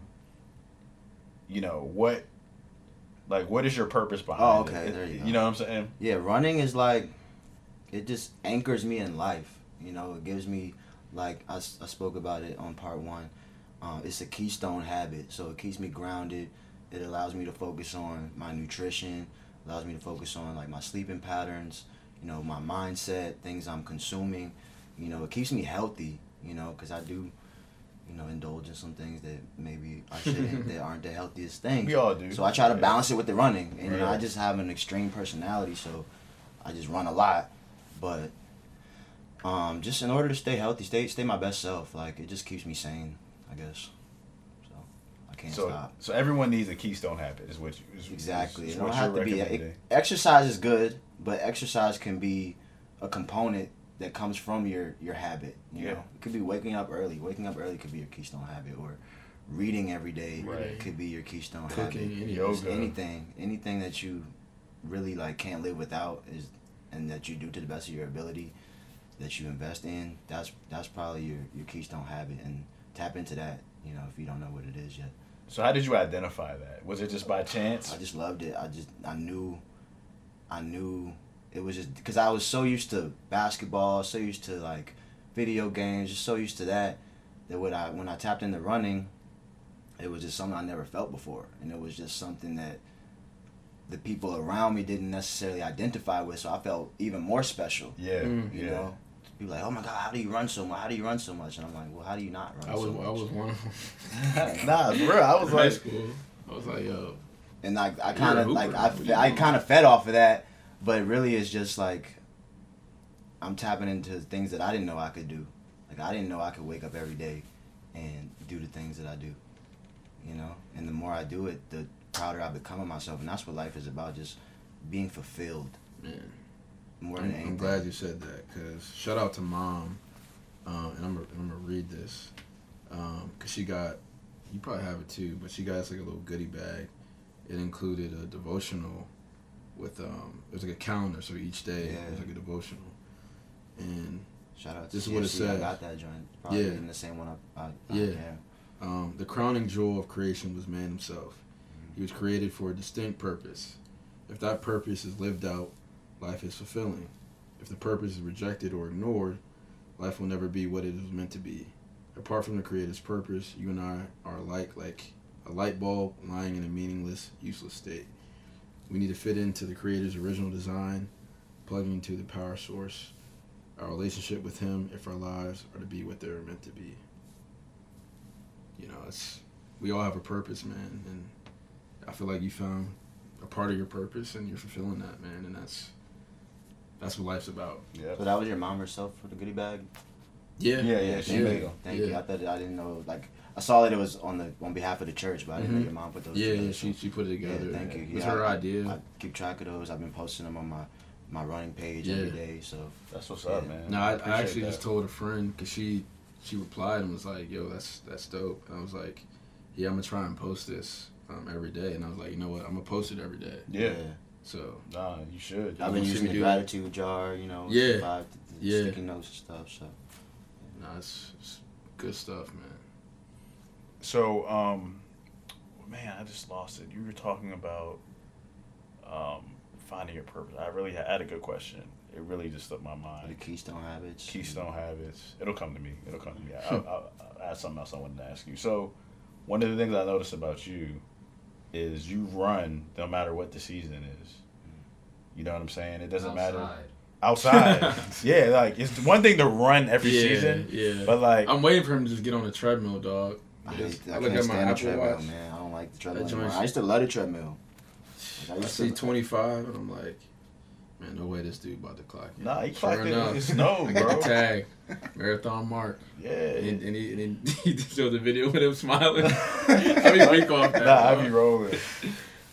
S4: you know what. Like, what is your purpose behind
S6: Oh,
S4: it?
S6: okay,
S4: It-
S6: there you go.
S4: You know what I'm saying?
S6: Yeah, running is like, it just anchors me in life. You know, it gives me, like, I spoke about it on part one. Uh, it's a keystone habit, so it keeps me grounded. It allows me to focus on my nutrition, allows me to focus on, like, my sleeping patterns, you know, my mindset, things I'm consuming. You know, it keeps me healthy, you know, because I do, you know, indulge in some things that maybe I shouldn't, that aren't the healthiest things.
S4: We all do.
S6: So I try to balance it with the running, and you know, I just have an extreme personality, so I just run a lot. But um, just in order to stay healthy, stay stay my best self, like it just keeps me sane, I guess. So I can't
S4: So
S6: stop.
S4: so everyone needs a keystone habit. Is what you is,
S6: Exactly.
S4: Is,
S6: It
S4: is
S6: don't
S4: what
S6: have to be. It, exercise is good, but exercise can be a component that comes from your your habit. You
S4: Yeah.
S6: know, it could be waking up early. Waking up early could be your keystone habit, or reading every day
S4: Right.
S6: could be your keystone
S3: Cooking,
S6: habit.
S3: any-
S4: Yoga.
S6: anything, anything that you really like can't live without is, and that you do to the best of your ability, that you invest in. That's that's probably your your keystone habit, and tap into that. You know, if you don't know what it is yet.
S4: So how did you identify that? Was it just by chance?
S6: I just loved it. I just I knew, I knew it was just because I was so used to basketball, so used to like video games, just so used to that that when I when I tapped into running, it was just something I never felt before, and it was just something that the people around me didn't necessarily identify with. So I felt even more special.
S4: yeah,
S3: Mm.
S6: You
S4: yeah.
S6: know, people like, oh my god, how do you run so much? How do you run so much? And I'm like, well, how do you not run
S3: I was
S6: so much?
S3: I was one of them.
S4: nah, for real. I was
S3: high
S4: like,
S3: school. I was like, yo,
S6: and I, I kind of like. I,
S3: What
S6: fe-
S3: you
S6: I kind of fed off of that, but really it's just like I'm tapping into things that I didn't know I could do. Like I didn't know I could wake up every day and do the things that I do. You know, and the more I do it, the prouder I become of myself, and that's what life is about: just being fulfilled
S3: man.
S6: More
S3: I'm,
S6: than anything.
S3: I'm glad you said that because shout out to mom, um, and I'm gonna, I'm gonna read this because she got you probably have it too, but she got us like a little goodie bag. It included a devotional with um, it was like a calendar, so each day yeah. it was like a devotional, and
S6: Shout out to
S3: This is what it
S6: CFC, I got that joint. Probably
S3: Yeah.
S6: in the same one. I, I, I
S3: Yeah.
S6: yeah.
S3: Um, the crowning jewel of creation was man himself. He was created for a distinct purpose. If that purpose is lived out, life is fulfilling. If the purpose is rejected or ignored, life will never be what it is meant to be. Apart from the Creator's purpose, you and I are alike like a light bulb lying in a meaningless, useless state. We need to fit into the Creator's original design, plugging into the power source, our relationship with Him if our lives are to be what they're meant to be you know, it's we all have a purpose, man, and I feel like you found a part of your purpose and you're fulfilling that, man, and that's that's what life's about.
S4: yeah.
S6: So that was your mom herself for the goodie bag.
S3: Yeah,
S4: Yeah, yeah, she
S6: Thank
S4: made
S6: you.
S4: them.
S6: Thank
S3: Yeah.
S6: you. I thought I didn't know. Like I saw that it was on the on behalf of the church, but I didn't know
S3: Mhm.
S6: your mom put those.
S3: Yeah,
S6: together,
S3: yeah,
S6: so-
S3: she she put it
S6: Yeah,
S3: together.
S6: thank you.
S3: It was
S6: Yeah,
S3: her
S6: I-
S3: idea.
S6: I keep track of those. I've been posting them on my my running page
S3: Yeah.
S6: every day. So
S4: That's what's up, man.
S3: no, I, I
S4: appreciate
S3: actually
S4: that.
S3: just told a friend because she she replied and was like, "Yo, that's that's dope." And I was like, "Yeah, I'm gonna try and post this um, every day." And I was like, "You know what? I'm gonna post it every day."
S4: Yeah.
S3: So
S4: Nah, you should.
S6: I've been using the
S3: do it?
S6: gratitude jar. You know.
S3: Yeah.
S6: Five, the
S3: Yeah.
S6: Sticky notes and stuff. So
S3: no, it's, it's good stuff, man.
S4: So, um, man, I just lost it. You were talking about um, finding your purpose. I really had, I had a good question. It really just slipped my mind.
S6: the keystone habits.
S4: Keystone habits. It'll come to me. It'll come to me. I, I, I, I had something else I wanted to ask you. So, one of the things I noticed about you is you run no matter what the season is. You know what I'm saying? It doesn't matter.
S8: Outside.
S4: outside. yeah, like it's one thing to run every
S3: yeah,
S4: season,
S3: yeah.
S4: but like
S3: I'm waiting for him to just get on the treadmill, dog.
S6: I, hate, I,
S3: I look
S6: can't
S3: at my
S6: stand the
S3: Apple
S6: treadmill,
S3: Watch.
S6: man. I don't like the treadmill anymore. I used to love the treadmill. Like, I
S3: I see
S6: to,
S3: 25, and I'm like, man, no way this dude about to clock in.
S4: nah, he
S3: Sure
S4: clocked it
S3: enough.
S4: in his snow, bro.
S3: Tag, marathon mark.
S4: Yeah,
S3: And, and, he, and he, he showed the video with him smiling. I'd be weak off that.
S4: nah, I
S3: dog.
S4: be rolling.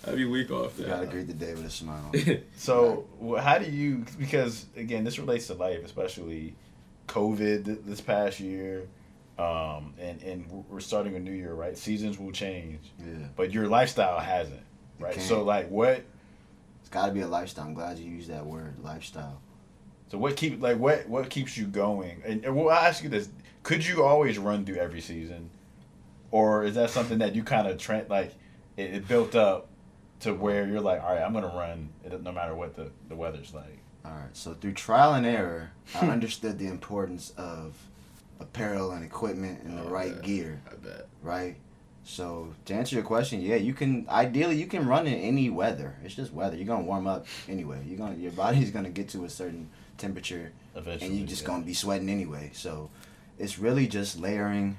S3: I'd be weak off
S6: you gotta greet the day with a smile.
S4: So, wh- how do you? Because again, this relates to life, especially COVID this past year, um, and and we're starting a new year, right? Seasons will change,
S6: Yeah,
S4: but your lifestyle hasn't, right? So, like, what?
S6: It's gotta be a lifestyle. I'm glad you used that word, lifestyle.
S4: So, what keep like what what keeps you going? And, and well, I ask you this: Could you always run through every season, or is that something that you kind of trend like it, it built up to where you're like, all right, I'm gonna run it, no matter what the the weather's like.
S6: All right. So through trial and error, I understood the importance of apparel and equipment and the
S3: Oh,
S6: right
S3: yeah.
S6: gear.
S3: I bet.
S6: right? So to answer your question, yeah, you can ideally you can run in any weather. It's just weather. You're gonna warm up anyway. You're gonna your body's gonna get to a certain temperature,
S4: Eventually,
S6: and you're just
S4: yeah.
S6: gonna be sweating anyway. So it's really just layering.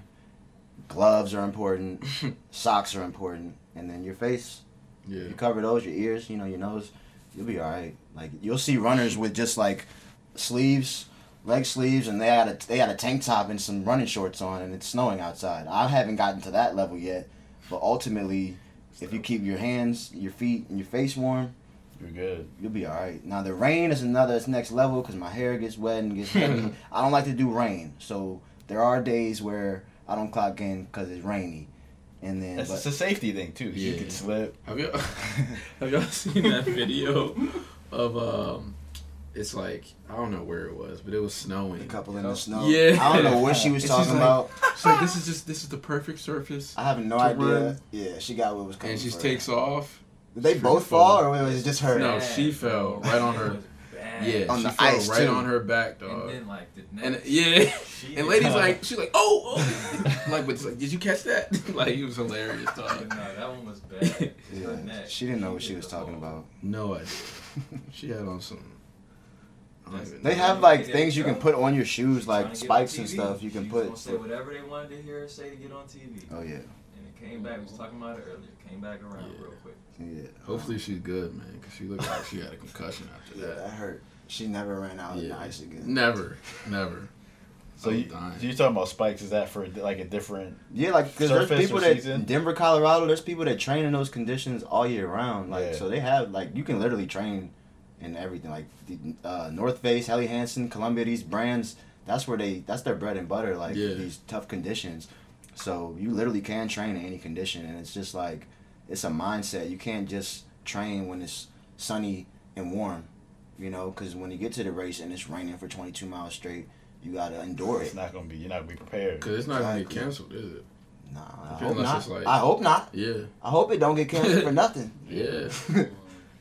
S6: Gloves are important. socks are important, and then your face.
S3: Yeah.
S6: You cover those, your ears, you know, your nose. You'll be all right. Like you'll see runners with just like sleeves, leg sleeves, and they had a they had a tank top and some running shorts on, and it's snowing outside. I haven't gotten to that level yet, but ultimately, if you keep your hands, your feet, and your face warm,
S4: You're good.
S6: you'll be all right. Now the rain is another it's next level because my hair gets wet and gets heavy. I don't like to do rain, so there are days where I don't clock in because it's rainy, and then
S4: It's,
S6: but
S4: it's a safety thing too.
S3: Yeah.
S4: You can slip.
S3: Have you have y'all seen that video of um? It's like I don't know where it was, but it was snowing.
S6: a couple in the oh. snow.
S3: Yeah.
S6: I don't know what she was
S3: It's just
S6: talking
S3: like-
S6: about.
S3: She's like, this is just this is the perfect surface.
S6: I have no
S3: to
S6: idea.
S3: run.
S6: Yeah, she got what was coming.
S3: And she
S6: for her.
S3: takes off.
S6: Did they
S3: Free
S6: both
S3: fall.
S6: fall, or was it just her?
S3: No, she fell right on her.
S8: It was bad.
S3: Yeah,
S6: On
S3: she
S6: the
S3: fell
S6: ice,
S3: right
S6: too.
S3: on her back, dog.
S8: And
S3: dog.
S8: then like the
S3: And yeah,
S8: she
S3: and
S8: did
S3: ladies like she's like, oh, oh. Like, but like, did you catch that? like, it was hilarious,
S8: No,
S3: dog.
S8: that one was bad. Her
S6: Yeah,
S8: neck,
S6: she didn't know what she was talking about.
S3: No idea. She had on some. I
S6: They have like things you can put on your shoes, like
S8: to get on
S6: spikes and stuff. You can
S8: She
S6: put.
S8: say whatever they wanted to hear her say to get on TV.
S6: Oh yeah,
S8: And it came back. We was talking about it earlier. Came back around
S3: Yeah.
S8: real quick.
S6: yeah.
S3: Hopefully she's good, man, because she looked like she had a concussion after that.
S6: Yeah,
S3: that.
S6: that hurt. She never ran out in the ice again.
S3: Never, never.
S4: So
S3: I'm
S4: you,
S3: dying.
S4: so you're talking about spikes? Is that for like a different?
S6: Yeah, like because there's people that
S4: season?
S6: Denver, Colorado. There's people that train in those conditions all year round. Like
S4: Yeah.
S6: so, they have like you can literally train in everything. Like the uh, North Face, Helly Hansen, Columbia. These brands. That's where they. That's their bread and butter. Like
S3: Yeah.
S6: these tough conditions. So you literally can train in any condition, and it's just like it's a mindset. You can't just train when it's sunny and warm. You know, because when you get to the race and it's raining for 22 miles straight, you gotta endure it.
S4: It's not gonna be. You're not gonna be prepared.
S3: Because it's not going to get
S6: Exactly.
S3: canceled, is it?
S6: Nah, I hope not.
S3: like-
S6: I hope not.
S3: Yeah.
S6: I hope it don't get canceled for nothing.
S3: Yeah.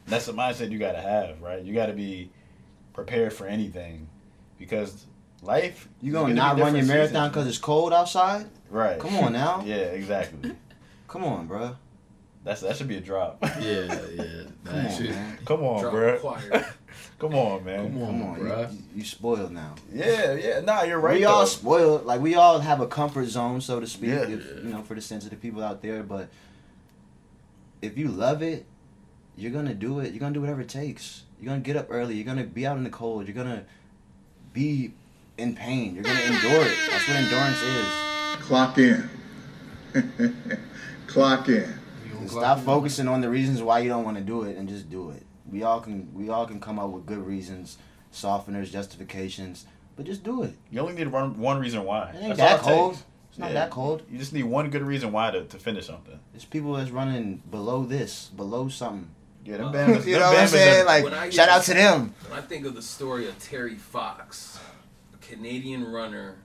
S4: That's the mindset you gotta have, right? You gotta be prepared for anything, because life.
S6: You
S4: is
S6: gonna not run your marathon because it's cold outside?
S4: right?
S6: Come on now.
S4: yeah, exactly.
S6: Come on, bro.
S4: That's that should be a drop.
S3: Yeah, yeah.
S6: Come on,
S3: shit-
S6: man.
S4: Come on,
S9: Drop
S4: bro. Come on, man.
S3: Come on,
S6: Come on,
S3: bruh.
S6: you, you, you spoiled now.
S4: Yeah, yeah. Nah, you're right.
S6: we all spoiled. Like we all have a comfort zone, so to speak.
S4: Yeah.
S6: If, you know, for the sensitive people out there. But if you love it, you're gonna do it. You're gonna do whatever it takes. You're gonna get up early. You're gonna be out in the cold. You're gonna be in pain. You're gonna endure it. That's what endurance is.
S5: Clock in. Clock in.
S6: Stop focusing on the reasons why you don't want to do it and just do it. We all can we all can come up with good reasons, softeners, justifications, but just do it.
S4: You only need one one reason why.
S6: It ain't
S4: That's
S6: that
S4: it
S6: cold.
S4: takes.
S6: It's not
S4: Yeah.
S6: that cold.
S4: You just need one good reason why to, to finish something.
S6: There's people that's running below this, below something.
S4: Yeah, them
S9: Uh,
S6: you know what I'm saying? Like
S9: When I get
S6: shout out to them.
S9: When I think of the story of Terry Fox, a Canadian runner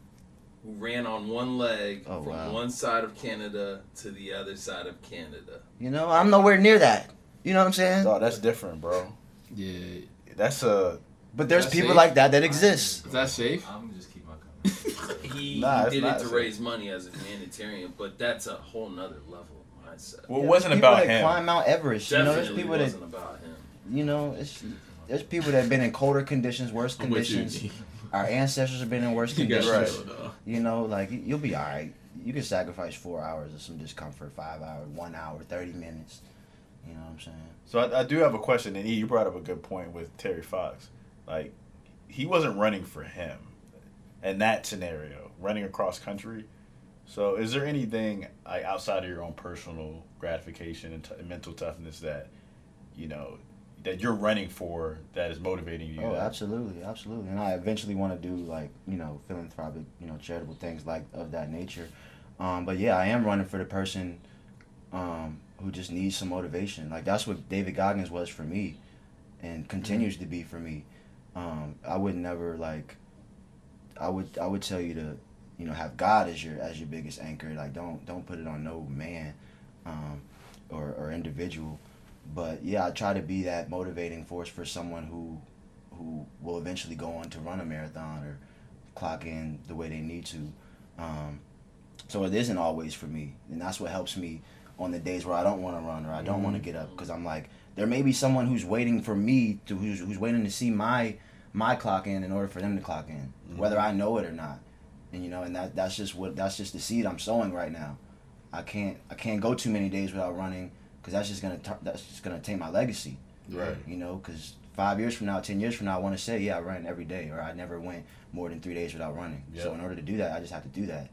S9: who ran on one leg
S6: Oh,
S9: from
S6: wow.
S9: one side of Canada to the other side of Canada.
S6: You know, I'm nowhere near that. You know what I'm saying?
S4: Oh, that's different, bro.
S3: Yeah.
S4: That's a
S6: But there's people
S3: safe.
S6: like that that exist.
S3: Is that safe?
S8: I'm gonna just keep my comments.
S9: He,
S4: Nah,
S9: he did it to
S4: safe.
S9: raise money as a humanitarian, but that's a whole nother level of mindset.
S4: well, it
S6: Yeah,
S4: wasn't
S6: people
S4: about
S6: that
S4: him.
S6: Climb Mount Everest. You know, there's people that
S9: wasn't about him.
S6: you know. It's there's people that have been in colder conditions, worse
S3: I'm with you.
S6: conditions. Our ancestors have been in worse
S3: You got
S6: conditions.
S3: chill, though.
S6: You know, like you- you'll be all right. You can sacrifice four hours of some discomfort, five hours, one hour, thirty minutes. You know what I'm saying?
S4: So I, I do have a question, and E, you brought up a good point with Terry Fox. Like, he wasn't running for him in that scenario, running across country. So, is there anything like outside of your own personal gratification and, t- mental toughness that you know that you're running for that is motivating you?
S6: Oh,
S4: that-
S6: absolutely, absolutely. And I eventually want to do like you know philanthropic, you know, charitable things like of that nature. Um, but yeah, I am running for the person um, who just needs some motivation. Like that's what David Goggins was for me, and continues to be for me. Um, I would never like. I would I would tell you to, you know, have God as your as your biggest anchor. Like don't don't put it on no man, um, or or individual. But yeah, I try to be that motivating force for someone who who will eventually go on to run a marathon or clock in the way they need to. Um, so it isn't always for me, and that's what helps me on the days where I don't want to run or I don't want to get up because I'm like there may be someone who's waiting for me to who's, who's waiting to see my my clock in in order for them to clock in, whether I know it or not. And you know, and that that's just what that's just the seed I'm sowing right now. I can't I can't go too many days without running because that's just gonna that's just gonna taint my legacy.
S4: Right.
S6: You know, because five years from now, ten years from now, I want to say, yeah, I ran every day, or I never went more than three days without running. So in order to do that, I just have to do that.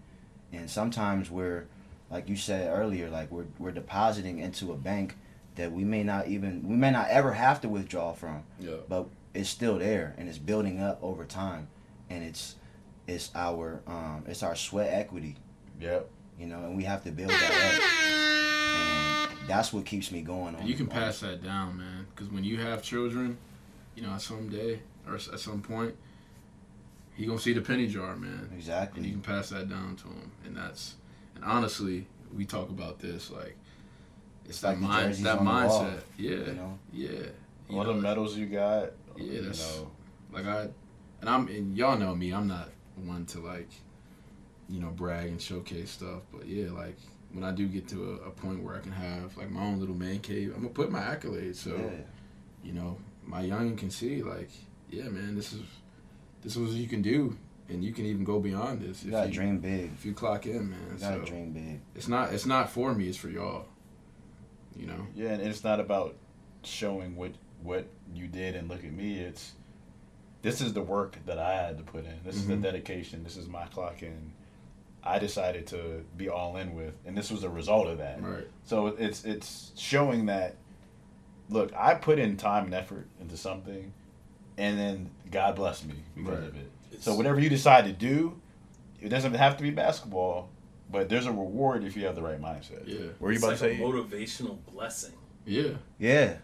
S6: And sometimes we're, like you said earlier, like we're we're depositing into a bank that we may not even we may not ever have to withdraw from,
S3: Yeah.
S6: but it's still there and it's building up over time, and it's it's our um it's our sweat equity
S4: Yep.
S6: you know, and we have to build that up. And that's what keeps me going on.
S3: You can pass that down, man. Because when you have children, you know, someday or at some point, he gonna see the penny jar, man. Exactly. And you can pass that down to him, and that's and honestly, we talk about this like it's
S6: like
S3: that
S6: the
S3: mind, that
S6: on the wall,
S3: mindset. yeah,
S6: You know,
S3: yeah. You
S4: All the medals you got.
S3: Yeah,
S4: you know.
S3: like I, and I'm and y'all know me. I'm not one to like, you know, brag and showcase stuff. But yeah, like when I do get to a, a point where I can have like my own little man cave, I'm gonna put my accolades. So
S6: yeah.
S3: you know, my youngin can see like, yeah, man, this is this is what you can do, and you can even go beyond this.
S6: You
S3: if
S6: gotta
S3: you,
S6: dream big.
S3: If you clock in, man.
S6: You gotta
S3: so
S6: dream big.
S3: it's not it's not for me. It's for y'all. You know.
S4: Yeah, and it's not about showing what what you did and look at me. It's this is the work that I had to put in. This is the
S3: Mhm.
S4: dedication. This is my clock in. I decided to be all in with, and this was a result of that.
S3: Right.
S4: So it's it's showing that. Look, I put in time and effort into something, and then God blessed me because
S3: Right.
S4: of it. So whatever you decide to do, it doesn't have to be basketball, but there's a reward if you have the right mindset.
S3: Yeah.
S4: What are you
S9: It's
S4: about
S9: like
S4: to
S9: a
S4: say?
S9: motivational blessing.
S3: Yeah.
S6: Yeah.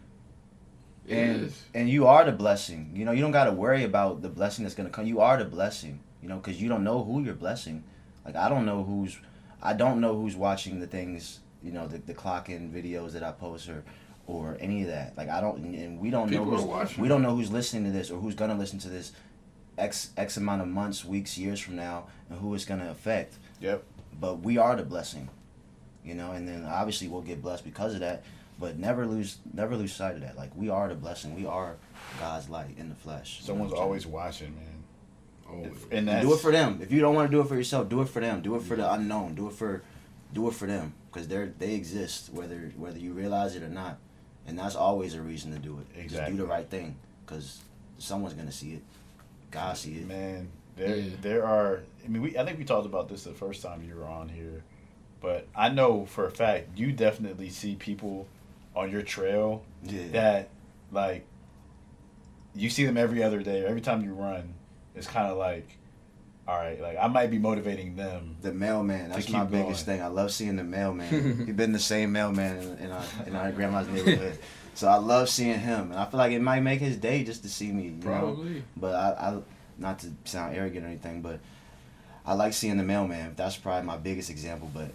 S3: It
S6: and
S3: is.
S6: and you are the blessing. You know, you don't got to worry about the blessing that's gonna come. You are the blessing. You know, because you don't know who you're blessing. Like I don't know who's, I don't know who's watching the things. You know, the the clock in videos that I post or, or any of that. Like I don't, and we don't
S3: People
S6: know who's,
S3: watching.
S6: we don't know who's listening to this or who's gonna listen to this, x x amount of months, weeks, years from now, and who it's gonna affect.
S4: Yep.
S6: But we are the blessing. You know, and then obviously we'll get blessed because of that. But never lose, never lose sight of that. Like we are the blessing. We are God's light in the flesh. You know
S4: Someone's always watching, man.
S3: Always.
S4: And
S6: saying? do it for them. If you don't want to do it for yourself, do it for them. Do it for the unknown. Do it for, do it for them because they're they exist whether whether you realize it or not, and that's always a reason to do it. Just
S4: Exactly.
S6: do the right thing because someone's gonna see it. God see it.
S4: Man, there
S3: Yeah.
S4: there are. I mean, we I think we talked about this the first time you were on here, but I know for a fact you definitely see people on your trail
S6: Yeah.
S4: that like you see them every other day. Every time you run, it's kind of like, all right, like I might be motivating them.
S6: The mailman. That's
S4: keep
S6: my biggest thing. I love seeing the mailman. He's been the same mailman in, in, our, in our grandma's neighborhood. So I love seeing him, and I feel like it might make his day just to see me. You Know?
S3: Probably.
S6: But I, I, not to sound arrogant or anything, but I like seeing the mailman. That's probably my biggest example. But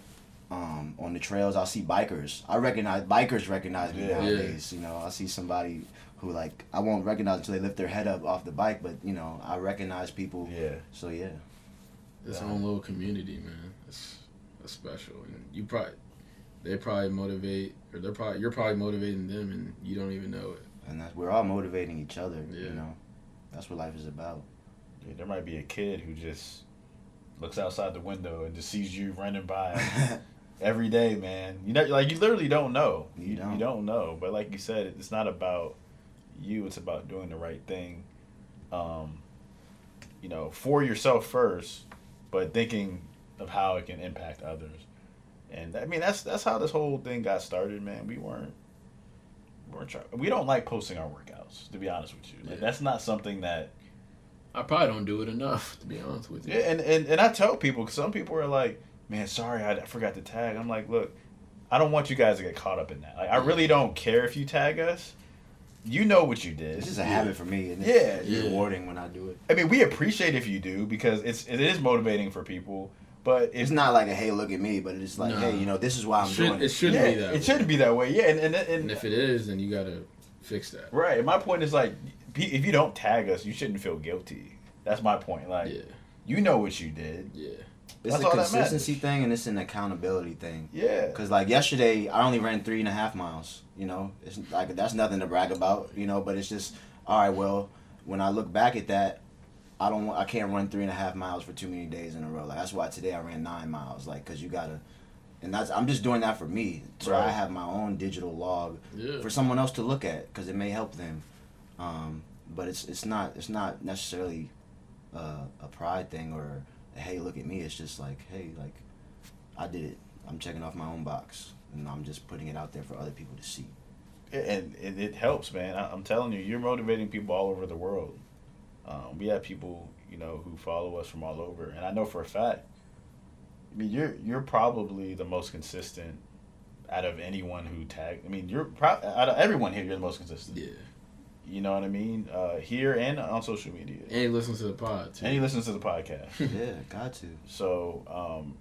S6: um, on the trails, I'll see bikers. I recognize bikers recognize me
S4: Yeah.
S6: nowadays. You know, I see somebody who like I won't recognize until they lift their head up off the bike. But you know, I recognize people.
S4: Yeah.
S6: So yeah.
S3: Its
S4: Yeah.
S3: own little community, man. It's, it's special, and you probably they probably motivate, or they're probably you're probably motivating them, and you don't even know it.
S6: and that's we're all motivating each other.
S3: Yeah.
S6: You know, that's what life is about.
S4: Yeah, there might be a kid who just looks outside the window and just sees you running by every day, man. You know, like you literally don't know.
S6: You
S4: You,
S6: don't.
S4: you don't know. But like you said, it's not about you. It's about doing the right thing. Um, you know, for yourself first, but thinking of how it can impact others. And I mean, that's that's how this whole thing got started, man. We weren't. we weren't trying. We don't like posting our workouts, to be honest with you. Like,
S3: Yeah.
S4: That's not something that
S3: I probably don't do it enough, to be honest with you.
S4: yeah, and, and, and I tell people, 'cause some people are like, man, sorry, I, I forgot to tag. I'm like, look, I don't want you guys to get caught up in that. Like, I really don't care if you tag us. You know what you did.
S6: It's just a habit for me, and it's,
S4: Yeah,
S6: it's
S3: yeah.
S6: rewarding when I do it.
S4: I mean, we appreciate if you do because it's it is motivating for people. But
S6: It's not like a hey, look at me, but it's like,
S3: No.
S6: hey, you know, this is why I'm
S3: Should-
S6: doing
S3: it
S6: it.
S3: shouldn't
S4: yeah,
S3: be that
S4: it
S3: way.
S4: shouldn't be that way. Yeah, and and, and,
S3: And if it is, then you gotta fix that.
S4: right. And my point is like, if you don't tag us, you shouldn't feel guilty. That's my point. Like,
S3: Yeah,
S4: you know what you did.
S3: yeah.
S6: It's
S4: That's
S6: a consistency thing, and it's an accountability thing.
S4: Yeah.
S6: Cause like yesterday, I only ran three and a half miles. You know, it's like that's nothing to brag about. You know, but it's just all right. Well, when I look back at that, I don't. I can't run three and a half miles for too many days in a row. Like that's why today I ran nine miles. Like, cause you gotta, and that's I'm just doing that for me. So I have my own digital log
S3: Yeah.
S6: for someone else to look at, cause it may help them. Um, but it's it's not it's not necessarily uh, a pride thing or a, hey look at me. It's just like hey like I did it. I'm checking off my own box, and I'm just putting it out there for other people to see.
S4: and it, it helps, man. I, I'm telling you, you're motivating people all over the world. Um, we have people, you know, who follow us from all over, and I know for a fact. I mean, you're you're probably the most consistent out of anyone who tagged. I mean, you're pro- out of everyone here. You're the most consistent.
S3: Yeah.
S4: You know what I mean? Uh, here and on social media,
S3: And he listens to the pod too.
S4: and he listens to the podcast.
S6: yeah, got to.
S4: So, um,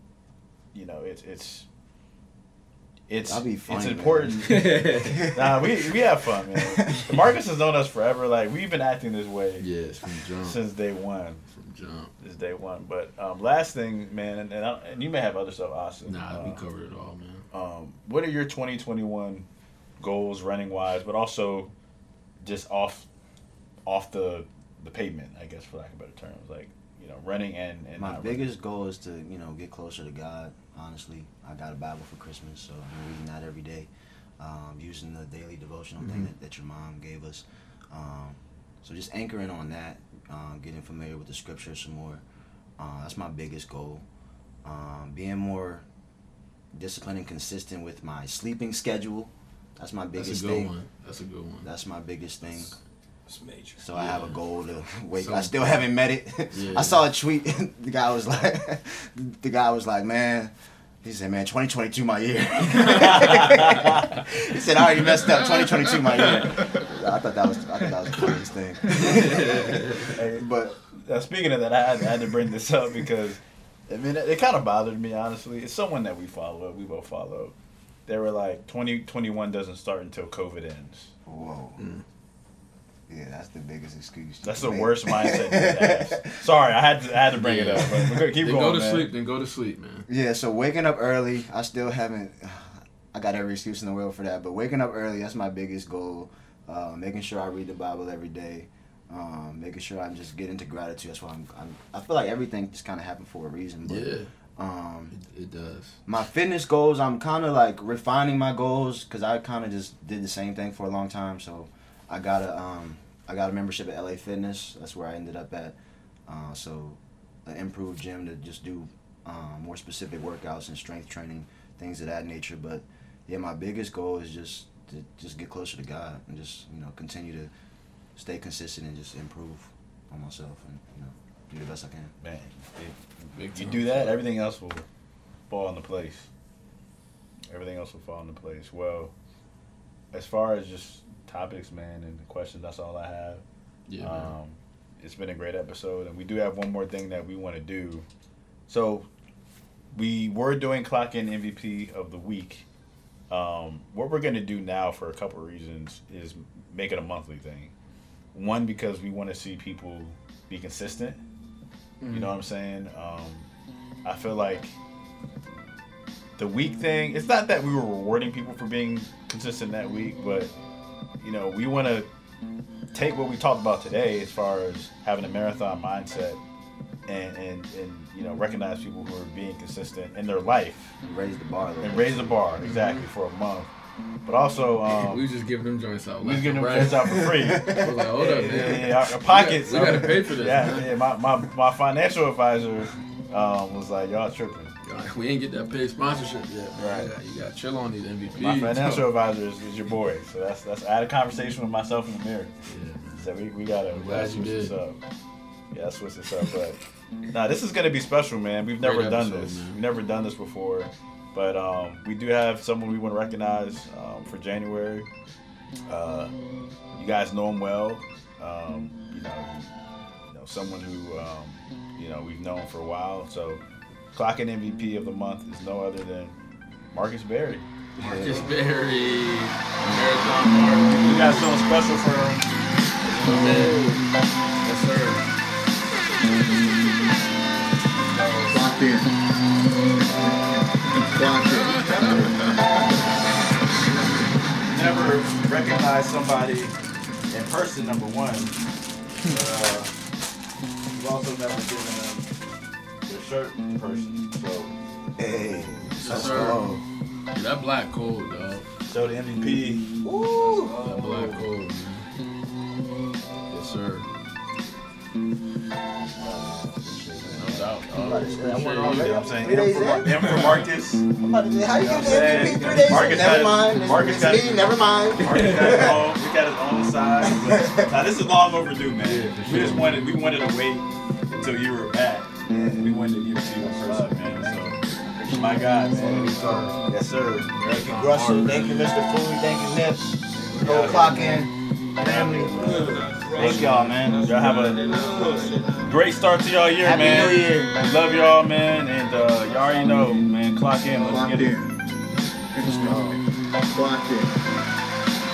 S4: you know, it's it's it's
S6: That'd be
S4: it's important. nah, we we have fun, man. Marcus has known us forever. Like we've been acting this way
S3: yes, from jump.
S4: since day one.
S3: From jump.
S4: Since day one. But um, last thing, man, and and, I, and you may have other stuff, Austin.
S3: Nah,
S4: Uh,
S3: we covered it all, man.
S4: um, what are your 2021 goals, running wise, but also just off off the the pavement, I guess, for lack of better terms, like you know, running and and
S6: My
S4: not running.
S6: biggest goal is to you know get closer to God. Honestly, I got a Bible for Christmas, so I'm reading that every day. Um, using the daily devotional thing that, that your mom gave us. Um, so just anchoring on that, um, getting familiar with the scripture some more. Uh, that's my biggest goal. Um, being more disciplined and consistent with my sleeping schedule. That's my
S3: That's
S6: biggest
S3: a good
S6: thing.
S3: one. That's a good one.
S6: That's my biggest thing.
S9: It's major.
S6: So I have a goal to wake.
S3: So-
S6: I still haven't met it.
S3: Yeah.
S6: I saw a tweet. the guy was like, the guy was like, man. He said, man, 2022 my year. he said, I already messed up. 2022 my year. I thought that was, I thought that was the funniest thing.
S4: Hey,
S6: but
S4: Now, speaking of that, I had, I had to bring this up because I mean it, it kind of bothered me honestly. It's someone that we follow, we both follow. They were like, 2021 doesn't start until COVID ends.
S6: whoa.
S3: Mm.
S6: Yeah, that's the biggest excuse.
S4: That's the
S6: make.
S4: worst mindset. to have. Sorry, I had to I had to bring it up. But we're gonna keep
S3: then
S4: going.
S3: go to
S4: man.
S3: sleep. Then go to sleep, man.
S6: Yeah, so waking up early, I still haven't. I got every excuse in the world for that, but waking up early, that's my biggest goal. Uh, making sure I read the Bible every day. Um, making sure I'm just getting into gratitude. That's why I'm. I'm I feel like everything just kind of happened for a reason. But,
S3: Yeah,
S6: Um,
S3: it, it does.
S6: my fitness goals, I'm kind of like refining my goals because I kind of just did the same thing for a long time. So I got a um, I got a membership at LA Fitness. That's where I ended up at. Uh, so an improved gym to just do um, more specific workouts and strength training, things of that nature. But yeah, my biggest goal is just to just get closer to God and just you know continue to stay consistent and just improve on myself and you know do the best I can.
S4: Man,
S3: Big
S4: if you do that, everything else will fall into place. Everything else will fall into place. Well, as far as just topics, man, and questions, that's all I have.
S3: Yeah.
S4: Um, it's been a great episode, and we do have one more thing that we want to do. So, we were doing clock in MVP of the week. Um, what we're going to do now, for a couple of reasons, is make it a monthly thing. One, because we want to see people be consistent. You know what I'm saying? Um, I feel like the week thing. It's not that we were rewarding people for being consistent that week, but you know, we want to take what we talked about today as far as having a marathon mindset and, and, and you know, recognize people who are being consistent in their life
S6: And raise the bar.
S4: and raise the bar exactly for a month. But also, um,
S3: we was just giving them joints out.
S4: we was giving them
S3: right.
S4: kids out for free.
S3: I was like, hold up,
S4: Yeah,
S3: man.
S4: yeah, yeah, our, pockets.
S3: We gotta pay for this,
S4: Yeah,
S3: man.
S4: yeah. My, my, my financial advisor um, was like, y'all tripping.
S3: We ain't get that paid sponsorship yet.
S4: Right.
S3: You got, you got to chill on these MVPs.
S4: My financial advisor is, is your boy. So that's that's. I had a conversation with myself in the mirror.
S3: Yeah, man.
S4: So we, we gotta, we
S3: glad you
S4: switch this
S3: did.
S4: up. Yeah, switch this up. But nah, this is gonna be special, man. We've never
S3: Great
S4: done
S3: episode,
S4: this.
S3: man.
S4: We've never done this before. But um, we do have someone we want to recognize um, for January. Uh, you guys know him well. Um, you know, you know someone who um, you know we've known for a while. So, clocking MVP of the month is no other than Marcus Berry.
S3: Marcus Berry, Marathon Mark.
S4: We got something special for him.
S3: Yes, sir.
S5: Clock in. Clock
S4: never recognize somebody in person, number one. Uh, you've also never given them their shirt in person. So,
S6: Hey,
S3: Yes,
S6: let's
S3: sir.
S6: go.
S3: Yeah, that black cold, dog.
S4: so the MVP.
S3: That black cold, man. Yes, sir. No doubt, dog.
S6: about to say that one
S3: Appreciate
S6: already.
S3: you.
S4: You know what I'm saying?
S6: Three days
S4: M for,
S6: in?
S4: M for Marcus.
S6: I'm about to say, how you
S4: You
S6: get the MVP
S4: saying?
S6: three days?
S4: Marcus
S6: never
S4: got-
S6: mind.
S4: Marcus
S6: it's
S4: got-
S6: me. Never mind.
S4: Marcus got his own. He got his own side. But, now this is long overdue, man.
S3: Yeah, for
S4: We just wanted we wanted to wait until you were back. And we wanted to give it to you in person, man. So my God, man. Yes, sir.
S6: Thank you, Russell. Thank you, Mr. Food. Thank you, Nip. Whole clock in. Family. Thank y'all, man.
S4: Y'all have a great start to y'all year,
S6: Happy
S4: man.
S6: New Year.
S4: We love y'all, man, and uh, y'all already know, man. Clock in. Let's
S5: Clock
S4: get
S5: in.
S4: it.
S5: Clock in.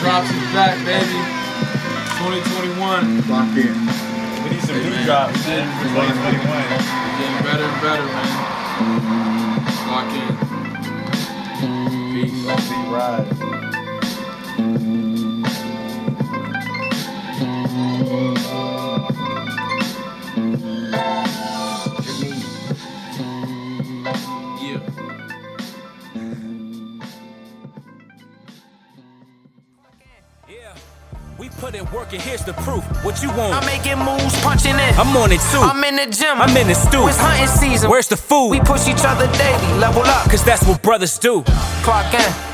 S3: Drops is back, baby. 2021.
S5: Clock in.
S4: We need some
S3: Hey,
S4: new drops, man, for 2021.
S3: Getting better and better, man. Lock in. Peace.
S4: Beat ride.
S3: Yeah.
S1: Put in work and here's the proof. What you want?
S2: I'm making moves, punching in.
S1: I'm on it too.
S2: I'm in the gym.
S1: I'm in the stew.
S2: It's hunting season.
S1: Where's the food?
S2: We push each other daily. Level up.
S1: Cause that's what brothers do.
S2: Clock in.